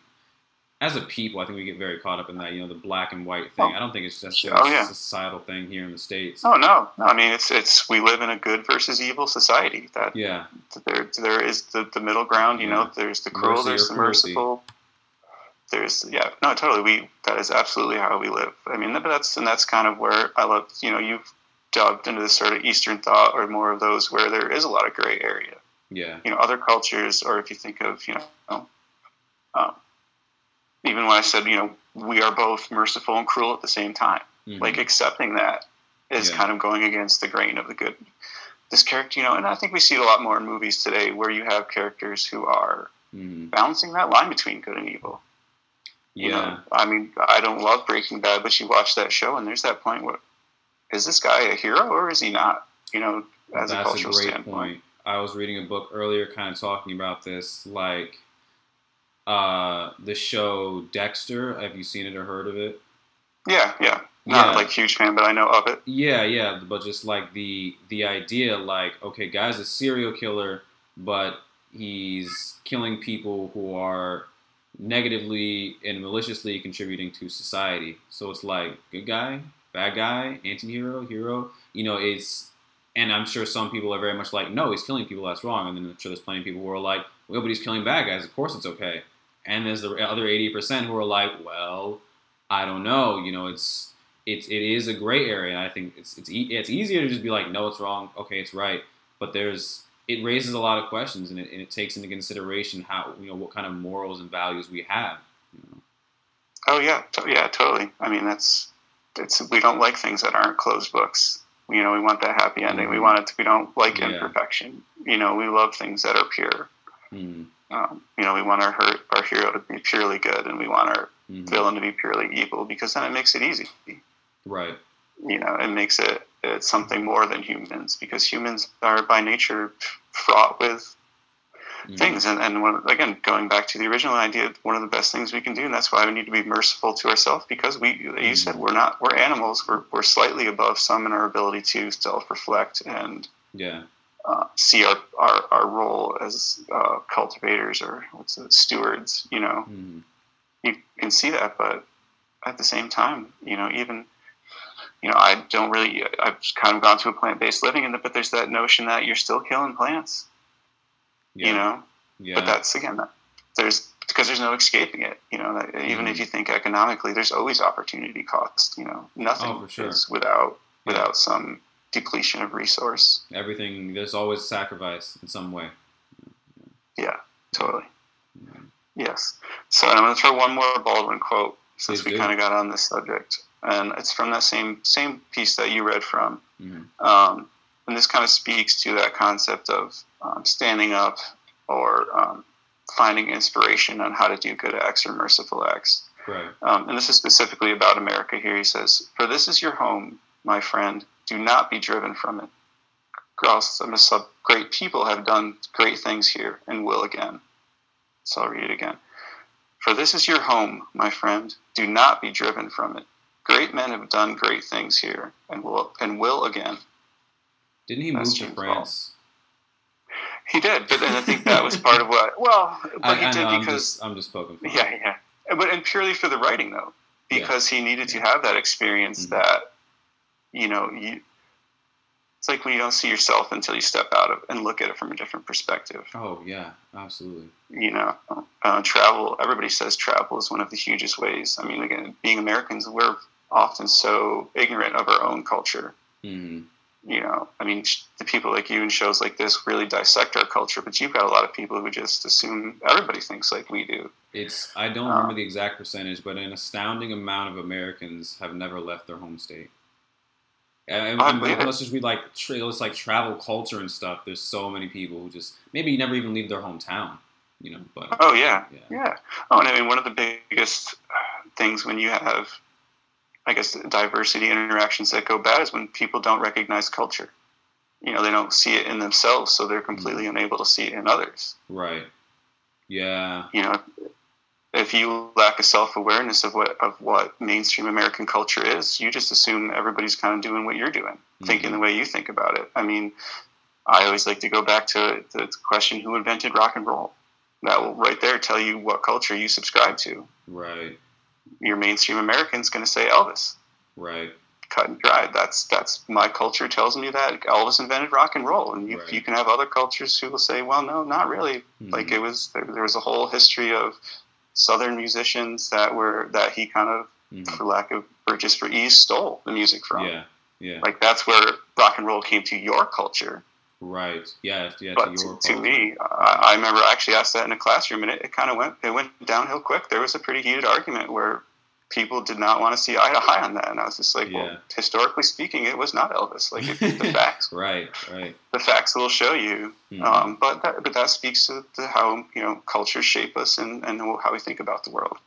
as a people, I think we get very caught up in that. You know, the black and white thing. Oh. I don't think it's just, Oh, yeah. a societal thing here in the states. Oh no, no. I mean, it's it's we live in a good versus evil society. That Yeah, there there is the, the middle ground. You know, there's the cruel, Mercy there's the cruelty. merciful. There's yeah, no, totally. We that is absolutely how we live. I mean, but that's and that's kind of where I love. You know, you've delved into this sort of Eastern thought or more of those where there is a lot of gray area. Yeah, You know, other cultures, or if you think of you know, um, even when I said you know we are both merciful and cruel at the same time Mhm. like accepting that is Yeah. kind of going against the grain of the good this character you know and i think we see it a lot more in movies today where you have characters who are Mhm. balancing that line between good and evil yeah. you know i mean i don't love breaking bad but you watch that show and there's that point where is this guy a hero or is he not you know as a That's a cultural great standpoint point. I was reading a book earlier, kind of talking about this, like uh, the show Dexter. Have you seen it or heard of it? yeah yeah not Yeah. like huge fan but i know of it Yeah, yeah, but just like the the idea, like okay, guy's a serial killer, but he's killing people who are negatively and maliciously contributing to society. So it's like good guy, bad guy, anti-hero, hero. You know, it's and I'm sure some people are very much like, no, he's killing people, that's wrong. And then I'm sure there's plenty of people who are like, well, but he's killing bad guys, of course it's okay. And there's the other 80% who are like, well, I don't know. You know, it's it's it is a gray area, and I think it's it's e- it's easier to just be like, no, it's wrong. Okay, it's right. But there's it raises a lot of questions, and it, and it takes into consideration how you know what kind of morals and values we have. You know? oh yeah yeah totally i mean that's it's we don't like things that aren't closed books you know we want that happy ending we Mhm. want it to, we don't like Yeah. imperfection you know we love things that are pure Mm, um, you know we want our hurt, our hero to be purely good and we want our mhm. villain to be purely evil because then it makes it easy Right. you know it makes it it's something more than humans because humans are by nature fraught with Mhm. things and, and when, again going back to the original idea one of the best things we can do and that's why we need to be merciful to ourselves because we you said we're not we're animals we're, we're slightly above some in our ability to self-reflect and Yeah. uh, see our, our, our role as uh, cultivators or what's it, stewards you know Mhm. you can see that but at the same time you know even you know i don't really i've kind of gone to a plant-based living and but there's that notion that you're still killing plants Yeah. you know Yeah. but that's again that there's because there's no escaping it. You know, even mm-hmm. if you think economically, there's always opportunity cost. You know, nothing oh, sure. is without yeah. without some depletion of resource. Everything there's always sacrifice in some way. Yeah, totally. Yes. So I'm going to throw one more Baldwin quote since Please we kind of got on this subject, and it's from that same same piece that you read from. Mm-hmm. Um, and this kind of speaks to that concept of um, standing up or um, finding inspiration on how to do good acts or merciful acts. Right. Um, and this is specifically about America here. He says, For this is your home, my friend. Do not be driven from it. Great people have done great things here and will again. So I'll read it again. For this is your home, my friend. Do not be driven from it. Great men have done great things here and will and will again. Didn't he move to France? He did, but then I think that was part of what. Well, but I, he I did know, because I'm just, I'm just poking. Fun. Yeah, yeah, but and purely for the writing though, because yeah. he needed to have that experience mm-hmm. that, you know, you. It's like when you don't see yourself until you step out of and look at it from a different perspective. Oh yeah, absolutely. You know, uh, travel. Everybody says travel is one of the hugest ways. I mean, again, being Americans, we're often so ignorant of our own culture. Mm-hmm you know, I mean, the people like you and shows like this really dissect our culture, but you've got a lot of people who just assume everybody thinks like we do. It's I don't remember um, the exact percentage, but an astounding amount of Americans have never left their home state. And, and unless just read like trails like travel culture and stuff, there's so many people who just maybe never even leave their hometown. You know, but oh yeah, yeah, yeah. Oh, and I mean, one of the biggest things when you have I guess diversity interactions that go bad is when people don't recognize culture. You know, they don't see it in themselves, so they're completely mm-hmm. unable to see it in others. Right. Yeah. You know, if you lack a self awareness of what of what mainstream American culture is, you just assume everybody's kind of doing what you're doing, mm-hmm. thinking the way you think about it. I mean, I always like to go back to the question: Who invented rock and roll? That will right there tell you what culture you subscribe to. Right your mainstream American's going to say Elvis. Right. Cut and dried. That's that's my culture tells me that Elvis invented rock and roll, and you, right. you can have other cultures who will say, well, no, not really. Mm-hmm. Like it was there, there, was a whole history of Southern musicians that were that he kind of, mm-hmm. for lack of or just for ease, stole the music from. Yeah. Yeah. Like that's where rock and roll came to your culture. Right. Yeah. Yeah. But to, to, to me, I, I, remember I actually asked that in a classroom, and it, it kind of went it went downhill quick. There was a pretty heated argument where people did not want to see eye to eye on that, and I was just like, yeah. well, historically speaking, it was not Elvis. Like it, the facts, right, right. The facts will show you. Mm-hmm. Um, but that, but that speaks to, to, how you know cultures shape us and, and how we think about the world.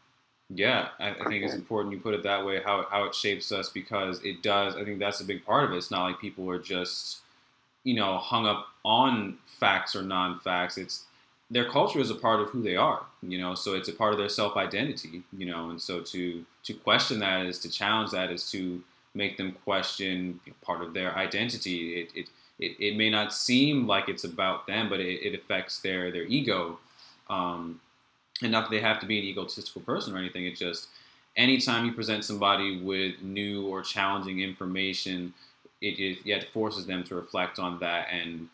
Yeah, I, I, think it's important you put it that way. How how it shapes us because it does. I think that's a big part of it. It's not like people are just you know hung up on facts or non-facts. It's their culture is a part of who they are, you know. So it's a part of their self-identity, you know. And so to to question that is to challenge that is to make them question part of their identity. It it, it, it may not seem like it's about them, but it, it affects their their ego. Um, and not that they have to be an egotistical person or anything. It just anytime you present somebody with new or challenging information, it, it yet forces them to reflect on that and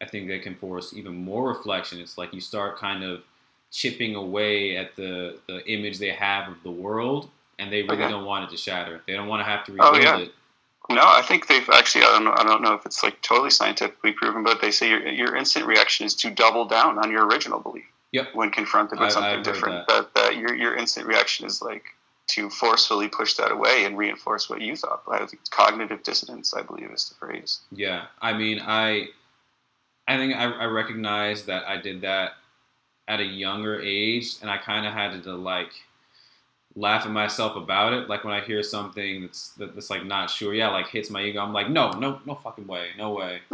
I think that can force even more reflection. It's like you start kind of chipping away at the, the image they have of the world, and they really okay. don't want it to shatter. They don't want to have to oh, rebuild oh, yeah. it. No, I think they've actually. I don't know. I don't know if it's like totally scientifically proven, but they say your your instant reaction is to double down on your original belief. Yep. When confronted with I, something different, that. that. that your your instant reaction is like to forcefully push that away and reinforce what you thought. I think cognitive dissonance, I believe, is the phrase. Yeah, I mean, I I think I, I recognized that I did that at a younger age, and I kind of had to like laugh at myself about it. Like when I hear something that's that's like not sure, yeah, like hits my ego. I'm like, no, no, no fucking way, no way.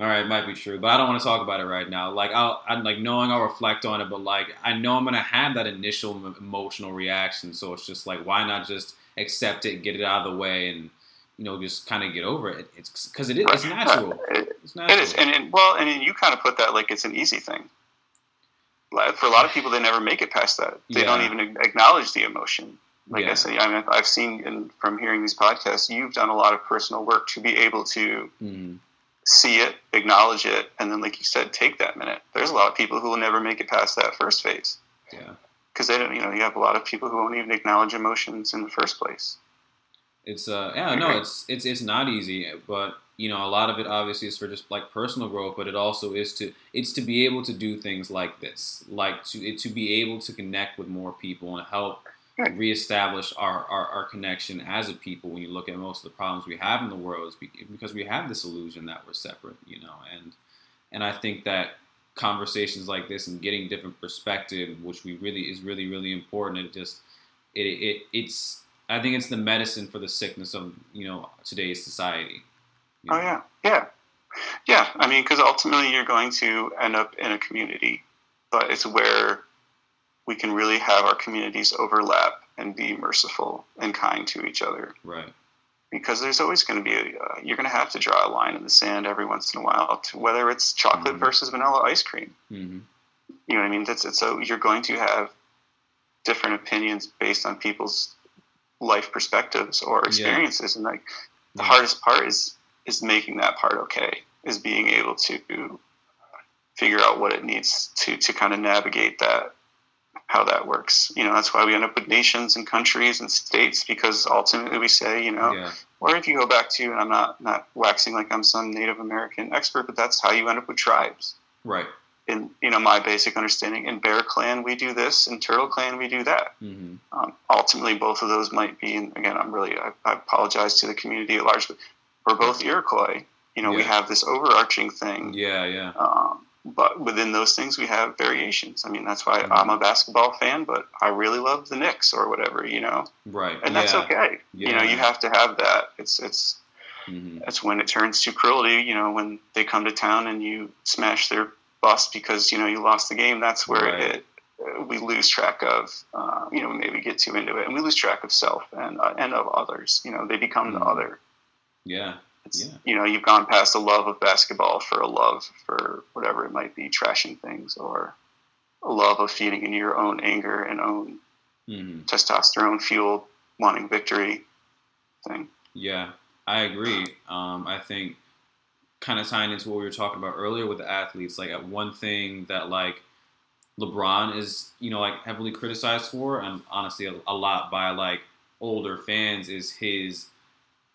All right, it might be true, but I don't want to talk about it right now. Like I'll, I'm like knowing I'll reflect on it, but like I know I'm gonna have that initial emotional reaction. So it's just like, why not just accept it, get it out of the way, and you know, just kind of get over it. It's because it is. It's natural. It's natural. It is, and, and well, and you kind of put that like it's an easy thing. For a lot of people, they never make it past that. They yeah. don't even acknowledge the emotion. Like yeah. I say, I mean, I've seen in, from hearing these podcasts, you've done a lot of personal work to be able to mm. See it, acknowledge it, and then, like you said, take that minute. There's a lot of people who will never make it past that first phase. Yeah. Because they don't, you know, you have a lot of people who won't even acknowledge emotions in the first place. It's uh yeah no it's it's it's not easy but you know a lot of it obviously is for just like personal growth but it also is to it's to be able to do things like this like to it, to be able to connect with more people and help Right. reestablish our, our, our connection as a people when you look at most of the problems we have in the world is because we have this illusion that we're separate you know and and I think that conversations like this and getting different perspective which we really is really really important it just it, it it's I think it's the medicine for the sickness of you know today's society. you Oh yeah, yeah, yeah. I mean, because ultimately you're going to end up in a community, but it's where we can really have our communities overlap and be merciful and kind to each other. Right. Because there's always going to be a, uh, you're going to have to draw a line in the sand every once in a while, to whether it's chocolate Mhm. versus vanilla ice cream. hmm You know what I mean? That's it's so you're going to have different opinions based on people's life perspectives or experiences, and like the hardest part is is making that part okay is being able to figure out what it needs to to kind of navigate that how that works you know that's why we end up with nations and countries and states because ultimately we say you know Yeah. or if you go back to and i'm not not waxing like i'm some native american expert but that's how you end up with tribes Right. in you know my basic understanding in bear clan we do this in turtle clan we do that hmm um, ultimately, both of those might be, and again, I'm really, I, I apologize to the community at large, but we're both Iroquois. You know, we have this overarching thing, Yeah. Yeah. um, but within those things, we have variations. I mean, that's why Mhm. I'm a basketball fan, but I really love the Knicks or whatever, you know, Right. and that's yeah. okay. You know, you have to have that. It's, it's, hmm it's when it turns to cruelty, you know, when they come to town and you smash their bus because, you know, you lost the game, that's where Right. it, uh, we lose track of, uh, you know, maybe get too into it and we lose track of self and, uh, and of others, you know, they become the Mhm. other. Yeah. Yeah. You know, you've gone past a love of basketball for a love for whatever it might be, trashing things or a love of feeding into your own anger and own hmm testosterone fueled wanting victory thing. Yeah. I agree. Um, I think kind of tying into what we were talking about earlier with the athletes, like uh, one thing that like LeBron is, you know, like heavily criticized for, and honestly a, a lot by like older fans, is his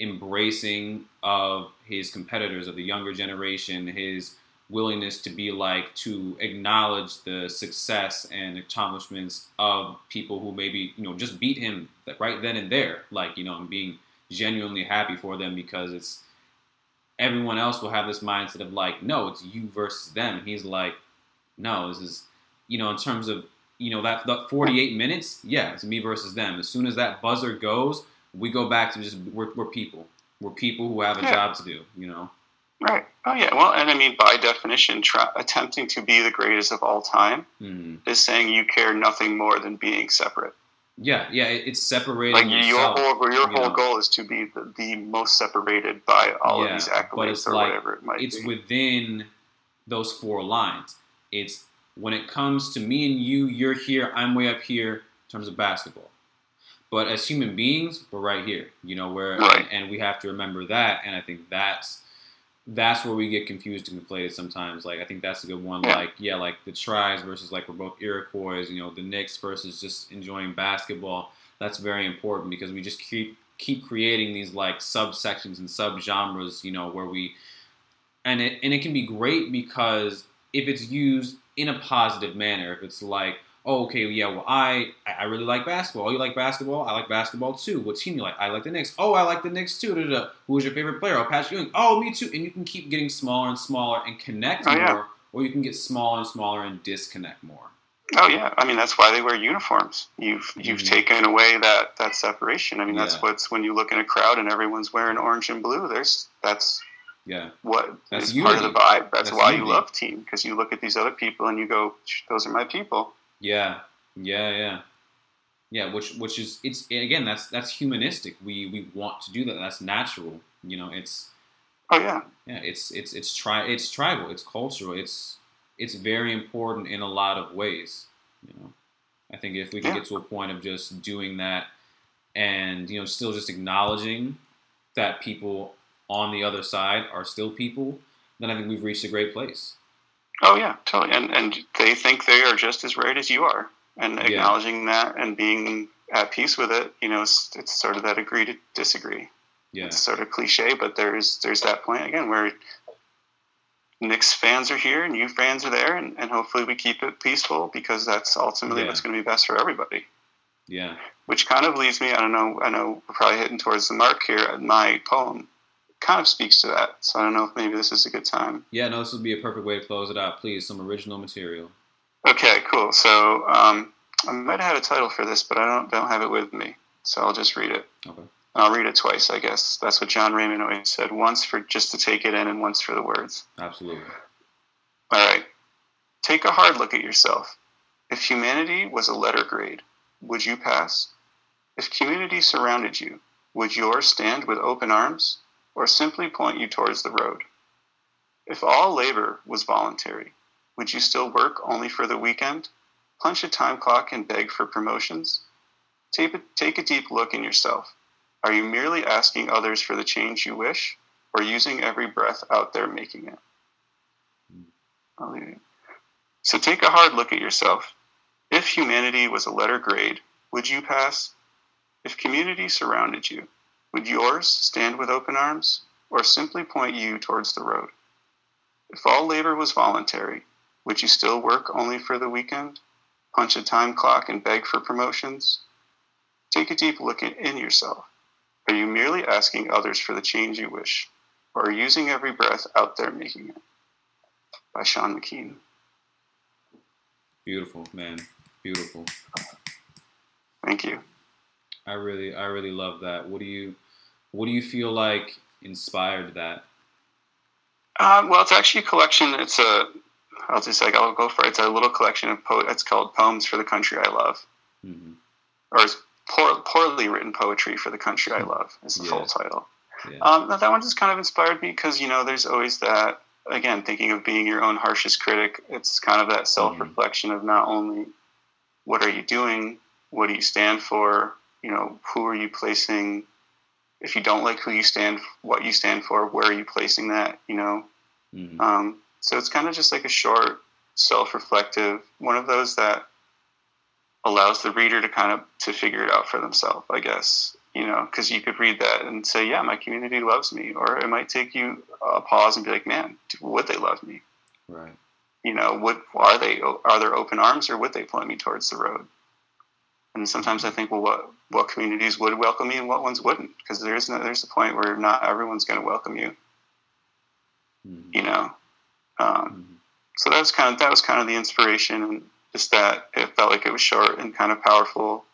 embracing of his competitors of the younger generation, his willingness to be like to acknowledge the success and accomplishments of people who maybe you know just beat him right then and there, like you know, and being genuinely happy for them because it's everyone else will have this mindset of like, no, it's you versus them. He's like, no, this is, you know, in terms of, you know, that, that 48 minutes, yeah, it's me versus them. As soon as that buzzer goes, we go back to just, we're, we're people. We're people who have a Yeah. job to do, you know? Right. Oh yeah. Well, and I mean, by definition, try, attempting to be the greatest of all time hmm is saying you care nothing more than being separate. Yeah, yeah, it's separating Like your yourself. whole your you whole know. goal is to be the, the most separated by all Yeah, of these accolades or like- whatever it might it's be. It's within those four lines. It's when it comes to me and you, you're here, I'm way up here in terms of basketball. But as human beings, we're right here, you know, where Right. and, and we have to remember that. And I think that's that's where we get confused and conflated sometimes. Like I think that's a good one. Yeah. Like yeah, like the tribes versus like we're both Iroquois, you know, the Knicks versus just enjoying basketball. That's very important because we just keep keep creating these like subsections and subgenres, you know, where we and it and it can be great because if it's used in a positive manner, if it's like, oh, okay, yeah, well, I I really like basketball. Oh, you like basketball? I like basketball too. What team you like? I like the Knicks. Oh, I like the Knicks too. Da, da, da. Who's your favorite player? Oh, Patrick Ewing. Oh, me too. And you can keep getting smaller and smaller and connect Oh, yeah. more, or you can get smaller and smaller and disconnect more. oh yeah. I mean, that's why they wear uniforms. You've you've Mhm. taken away that that separation. I mean, that's Yeah. what's when you look in a crowd and everyone's wearing orange and blue. There's that's Yeah, what That's part of the vibe. That's, That's why you love team because you look at these other people and you go, those are my people. Yeah, yeah, yeah. Yeah, which which is it's again that's that's humanistic. We we want to do that. That's natural. You know, it's Oh yeah. yeah it's it's it's tri it's tribal it's cultural it's it's very important in a lot of ways you know i think if we can Yeah. get to a point of just doing that and you know still just acknowledging that people on the other side are still people then I think we've reached a great place. Oh yeah, totally. And and they think they are just as right as you are, and Yeah. acknowledging that and being at peace with it. You know, it's, it's sort of that agree to disagree. Yeah, It's sort of cliche, but there's there's that point again where Knicks fans are here and you fans are there, and, and hopefully we keep it peaceful because that's ultimately Yeah. what's going to be best for everybody. yeah, Which kind of leads me, I don't know, I know we're probably hitting towards the mark here. At my poem kind of speaks to that, so I don't know if maybe this is a good time. yeah. No, this would be a perfect way to close it out. Please, some original material. Okay, cool. So um, I might have had a title for this, but I don't don't have it with me, so I'll just read it. Okay. I'll read it twice, I guess. That's what John Raymond always said: once for just to take it in, and once for the words. Absolutely. All right. Take a hard look at yourself. If humanity was a letter grade, would you pass? If community surrounded you, would yours stand with open arms, or simply point you towards the road? If all labor was voluntary, would you still work only for the weekend? Punch a time clock and beg for promotions? Take a, take a deep look in yourself. Are you merely asking others for the change you wish, or using every breath out there making it? I'll leave it. So take a hard look at yourself. If humanity was a letter grade, would you pass? If community surrounded you, would yours stand with open arms, or simply point you towards the road? If all labor was voluntary, would you still work only for the weekend? Punch a time clock and beg for promotions? Take a deep look in, yourself. Are you merely asking others for the change you wish, or are you using every breath out there making it? By Sean McKean. Beautiful, man. Beautiful. Thank you. I really, I really love that. What do you, what do you feel like inspired that? Uh, well, it's actually a collection. It's a, I'll just like I'll go for it. It's a little collection of po- It's called Poems for the Country I Love, hmm or it's poor, poorly written poetry for the country I love. Is the Yeah. full title. Yeah. Um, that that one just kind of inspired me because you know there's always that again thinking of being your own harshest critic. It's kind of that self reflection of not only what are you doing, what do you stand for, you know, who are you placing. If you don't like who you stand, what you stand for, where are you placing that? You know, hmm Um, so it's kind of just like a short, self-reflective, one of those that allows the reader to kind of to figure it out for themselves, I guess. You know, because you could read that and say, "Yeah, my community loves me," or it might take you a pause and be like, "Man, would they love me?" Right. You know, would are they are there open arms, or would they point me towards the road? And sometimes I think, well, what what communities would welcome me and what ones wouldn't? Because there's no, there's a point where not everyone's going to welcome you. hmm You know. Um, hmm so that was kind of that was kind of the inspiration and just that it felt like it was short and kind of powerful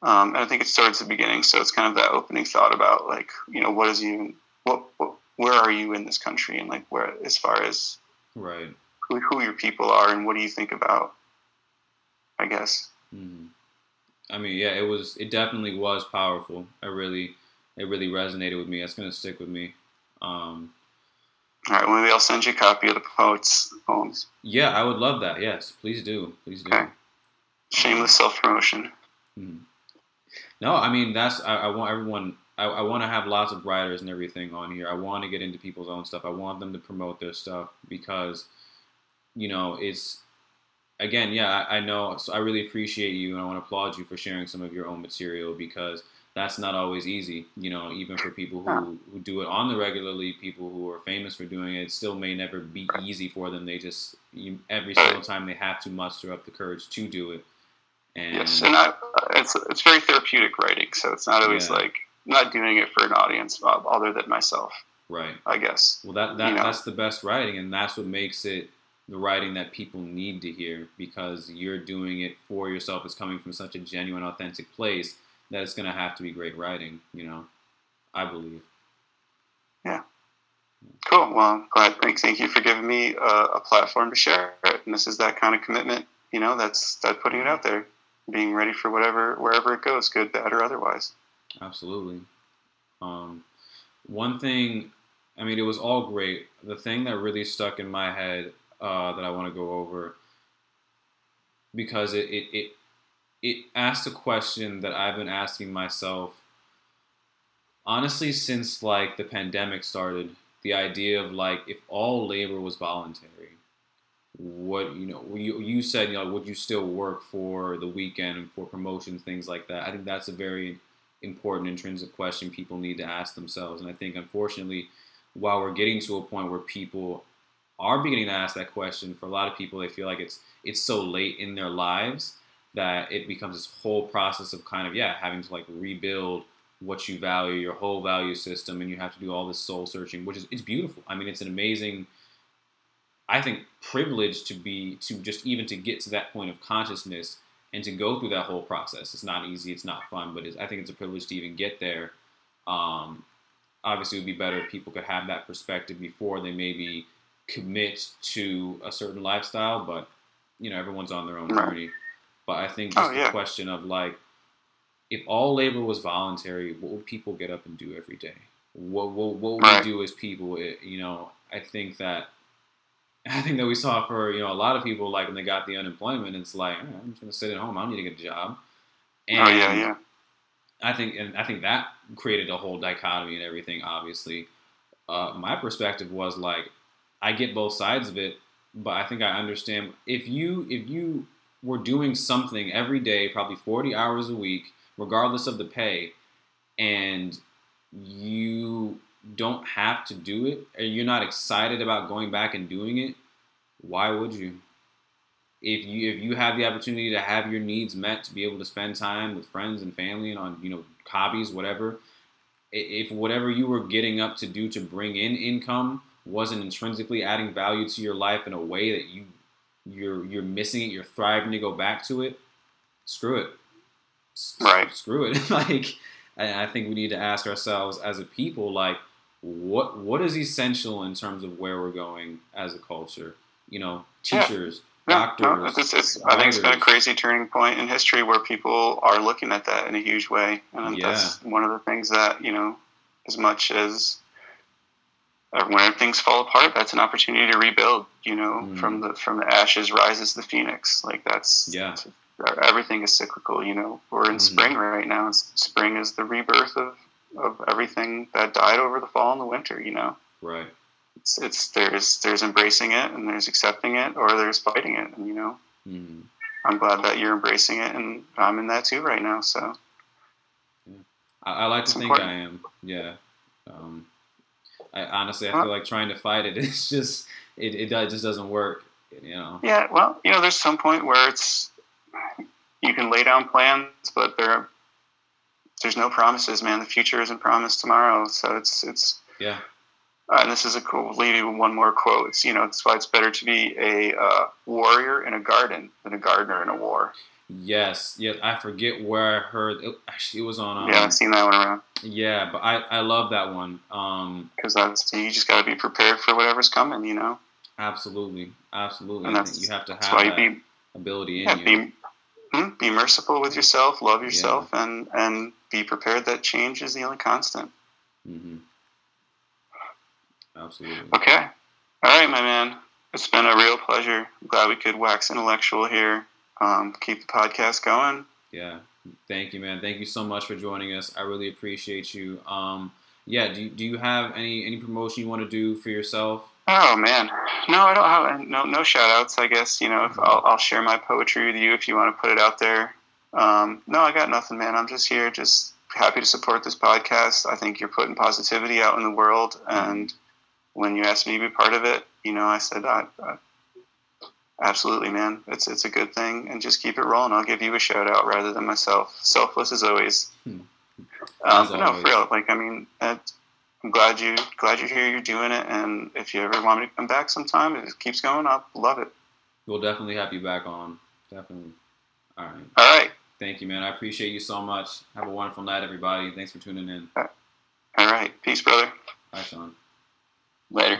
um, and i think it's towards the beginning so it's kind of that opening thought about like you know what is you what, what where are you in this country and like where as far as Right. who, who your people are and what do you think about i guess hmm I mean, yeah, it was. It definitely was powerful. It really, it really resonated with me. That's gonna stick with me. Um, all right maybe i'll send you a copy of the poets poems yeah, I would love that. Yes, please do. Please do. Okay. shameless self-promotion Mhm. No, I mean that's I, I want everyone. I, I want to have lots of writers and everything on here. I want to get into people's own stuff. I want them to promote their stuff because, you know, it's again, yeah, I, I know. So I really appreciate you and I want to applaud you for sharing some of your own material because that's not always easy. You know, even for people who, who do it on the regularly, people who are famous for doing it, it still may never be easy for them. They just you, every single time they have to muster up the courage to do it. And yes and I, it's it's very therapeutic writing so it's not always Yeah. like not doing it for an audience uh, other than myself right. i guess Well, that, that You know. that's the best writing, and that's what makes it the writing that people need to hear because you're doing it for yourself. It's coming from such a genuine, authentic place that it's going to have to be great writing. You know, I believe. Yeah. Cool. Well, I'm glad. Thank, thank you for giving me a, a platform to share it. And this is that kind of commitment. You know, that's that putting it out there, being ready for whatever wherever it goes, good, bad, or otherwise. Absolutely. Um, one thing, I mean, it was all great. The thing that really stuck in my head uh, that I want to go over. Because it, it, it, it asked a question that I've been asking myself honestly since like the pandemic started the idea of like if all labor was voluntary, what you know you, you said you know would you still work for the weekend and for promotions things like that? I think that's a very important intrinsic question people need to ask themselves. And i think unfortunately while we're getting to a point where people are beginning to ask that question for a lot of people they feel like it's it's so late in their lives that it becomes this whole process of kind of yeah having to like rebuild what you value your whole value system and you have to do all this soul searching which is it's beautiful i mean it's an amazing I think privilege to be to just even to get to that point of consciousness and to go through that whole process. It's not easy. It's not fun, but I think it's a privilege to even get there. Um, obviously, it would be better if people could have that perspective before they maybe commit to a certain lifestyle. But you know, everyone's on their own journey. But I think just oh, yeah. the question of like, if all labor was voluntary, what would people get up and do every day? What what, what would right. we do as people? It, you know, I think that I think that we saw for you know a lot of people like when they got the unemployment, it's like oh, I'm just gonna sit at home. I don't need to get a job. And oh yeah, yeah. I think and I think that created a whole dichotomy and everything. Obviously, uh, my perspective was like I get both sides of it, but I think I understand if you if you were doing something every day, probably 40 hours a week, regardless of the pay, and you don't have to do it, or you're not excited about going back and doing it, why would you? If you if you have the opportunity to have your needs met, to be able to spend time with friends and family and on you know hobbies, whatever, if whatever you were getting up to do to bring in income wasn't intrinsically adding value to your life in a way that you you're you're missing it, you're thriving to go back to it, screw it. Right. Screw it. like I think we need to ask ourselves as a people, like, what what is essential in terms of where we're going as a culture? You know, teachers, yeah. doctors. No, it's, it's, I think it's been a crazy turning point in history where people are looking at that in a huge way, and yeah. that's one of the things that you know, as much as when things fall apart, that's an opportunity to rebuild. You know, mm. from the from the ashes rises the phoenix. Like that's yeah. Everything is cyclical. You know, we're in mm. spring right now. And Spring is the rebirth of of everything that died over the fall and the winter. You know, right? It's it's there's there's embracing it and there's accepting it or there's fighting it, and you know, mm. I'm glad that you're embracing it, and I'm in that too right now. So, yeah. I, I, like to think important. I am. Yeah. Um, I honestly, I feel like trying to fight it. It's just it, it, it just doesn't work. You know. Yeah. Well, you know, there's some point where it's you can lay down plans, but there there's no promises, man. The future isn't promised tomorrow. So it's it's yeah. Uh, and this is a cool. Leave you one more quote. It's you know it's why it's better to be a uh, warrior in a garden than a gardener in a war. Yes, yeah. I forget where I heard. It, actually, it was on. Um, yeah, I've seen that one around. Yeah, but I I love that one. Um, because that's you just got to be prepared for whatever's coming. You know. Absolutely, absolutely. And that's, you have to have that be, ability in yeah, you. Be, hmm, be merciful with yourself, love yourself, yeah. and and be prepared that change is the only constant. Mm-hmm. Absolutely. Okay. All right, my man. It's been a real pleasure. I'm glad we could wax intellectual here. Um, keep the podcast going. Yeah. Thank you, man. Thank you so much for joining us. I really appreciate you. Um, yeah. Do, do you have any any promotion you want to do for yourself? Oh man, no, I don't have no no shout outs. I guess you know if I'll, I'll share my poetry with you if you want to put it out there. Um, no, I got nothing, man. I'm just here, just happy to support this podcast. I think you're putting positivity out in the world, and when you asked me to be part of it, you know, I said, I, I, absolutely, man. It's it's a good thing, and just keep it rolling. I'll give you a shout out rather than myself. Selfless as always. Hmm. Um, but no, for real. Like, I mean, I'm glad you glad you're here. You're doing it, and if you ever want me to come back sometime, if it keeps going, I'll love it. We'll definitely have you back on. Definitely. All right. All right. Thank you, man. I appreciate you so much. Have a wonderful night, everybody. Thanks for tuning in. All right. Peace, brother. Bye, Sean. Later.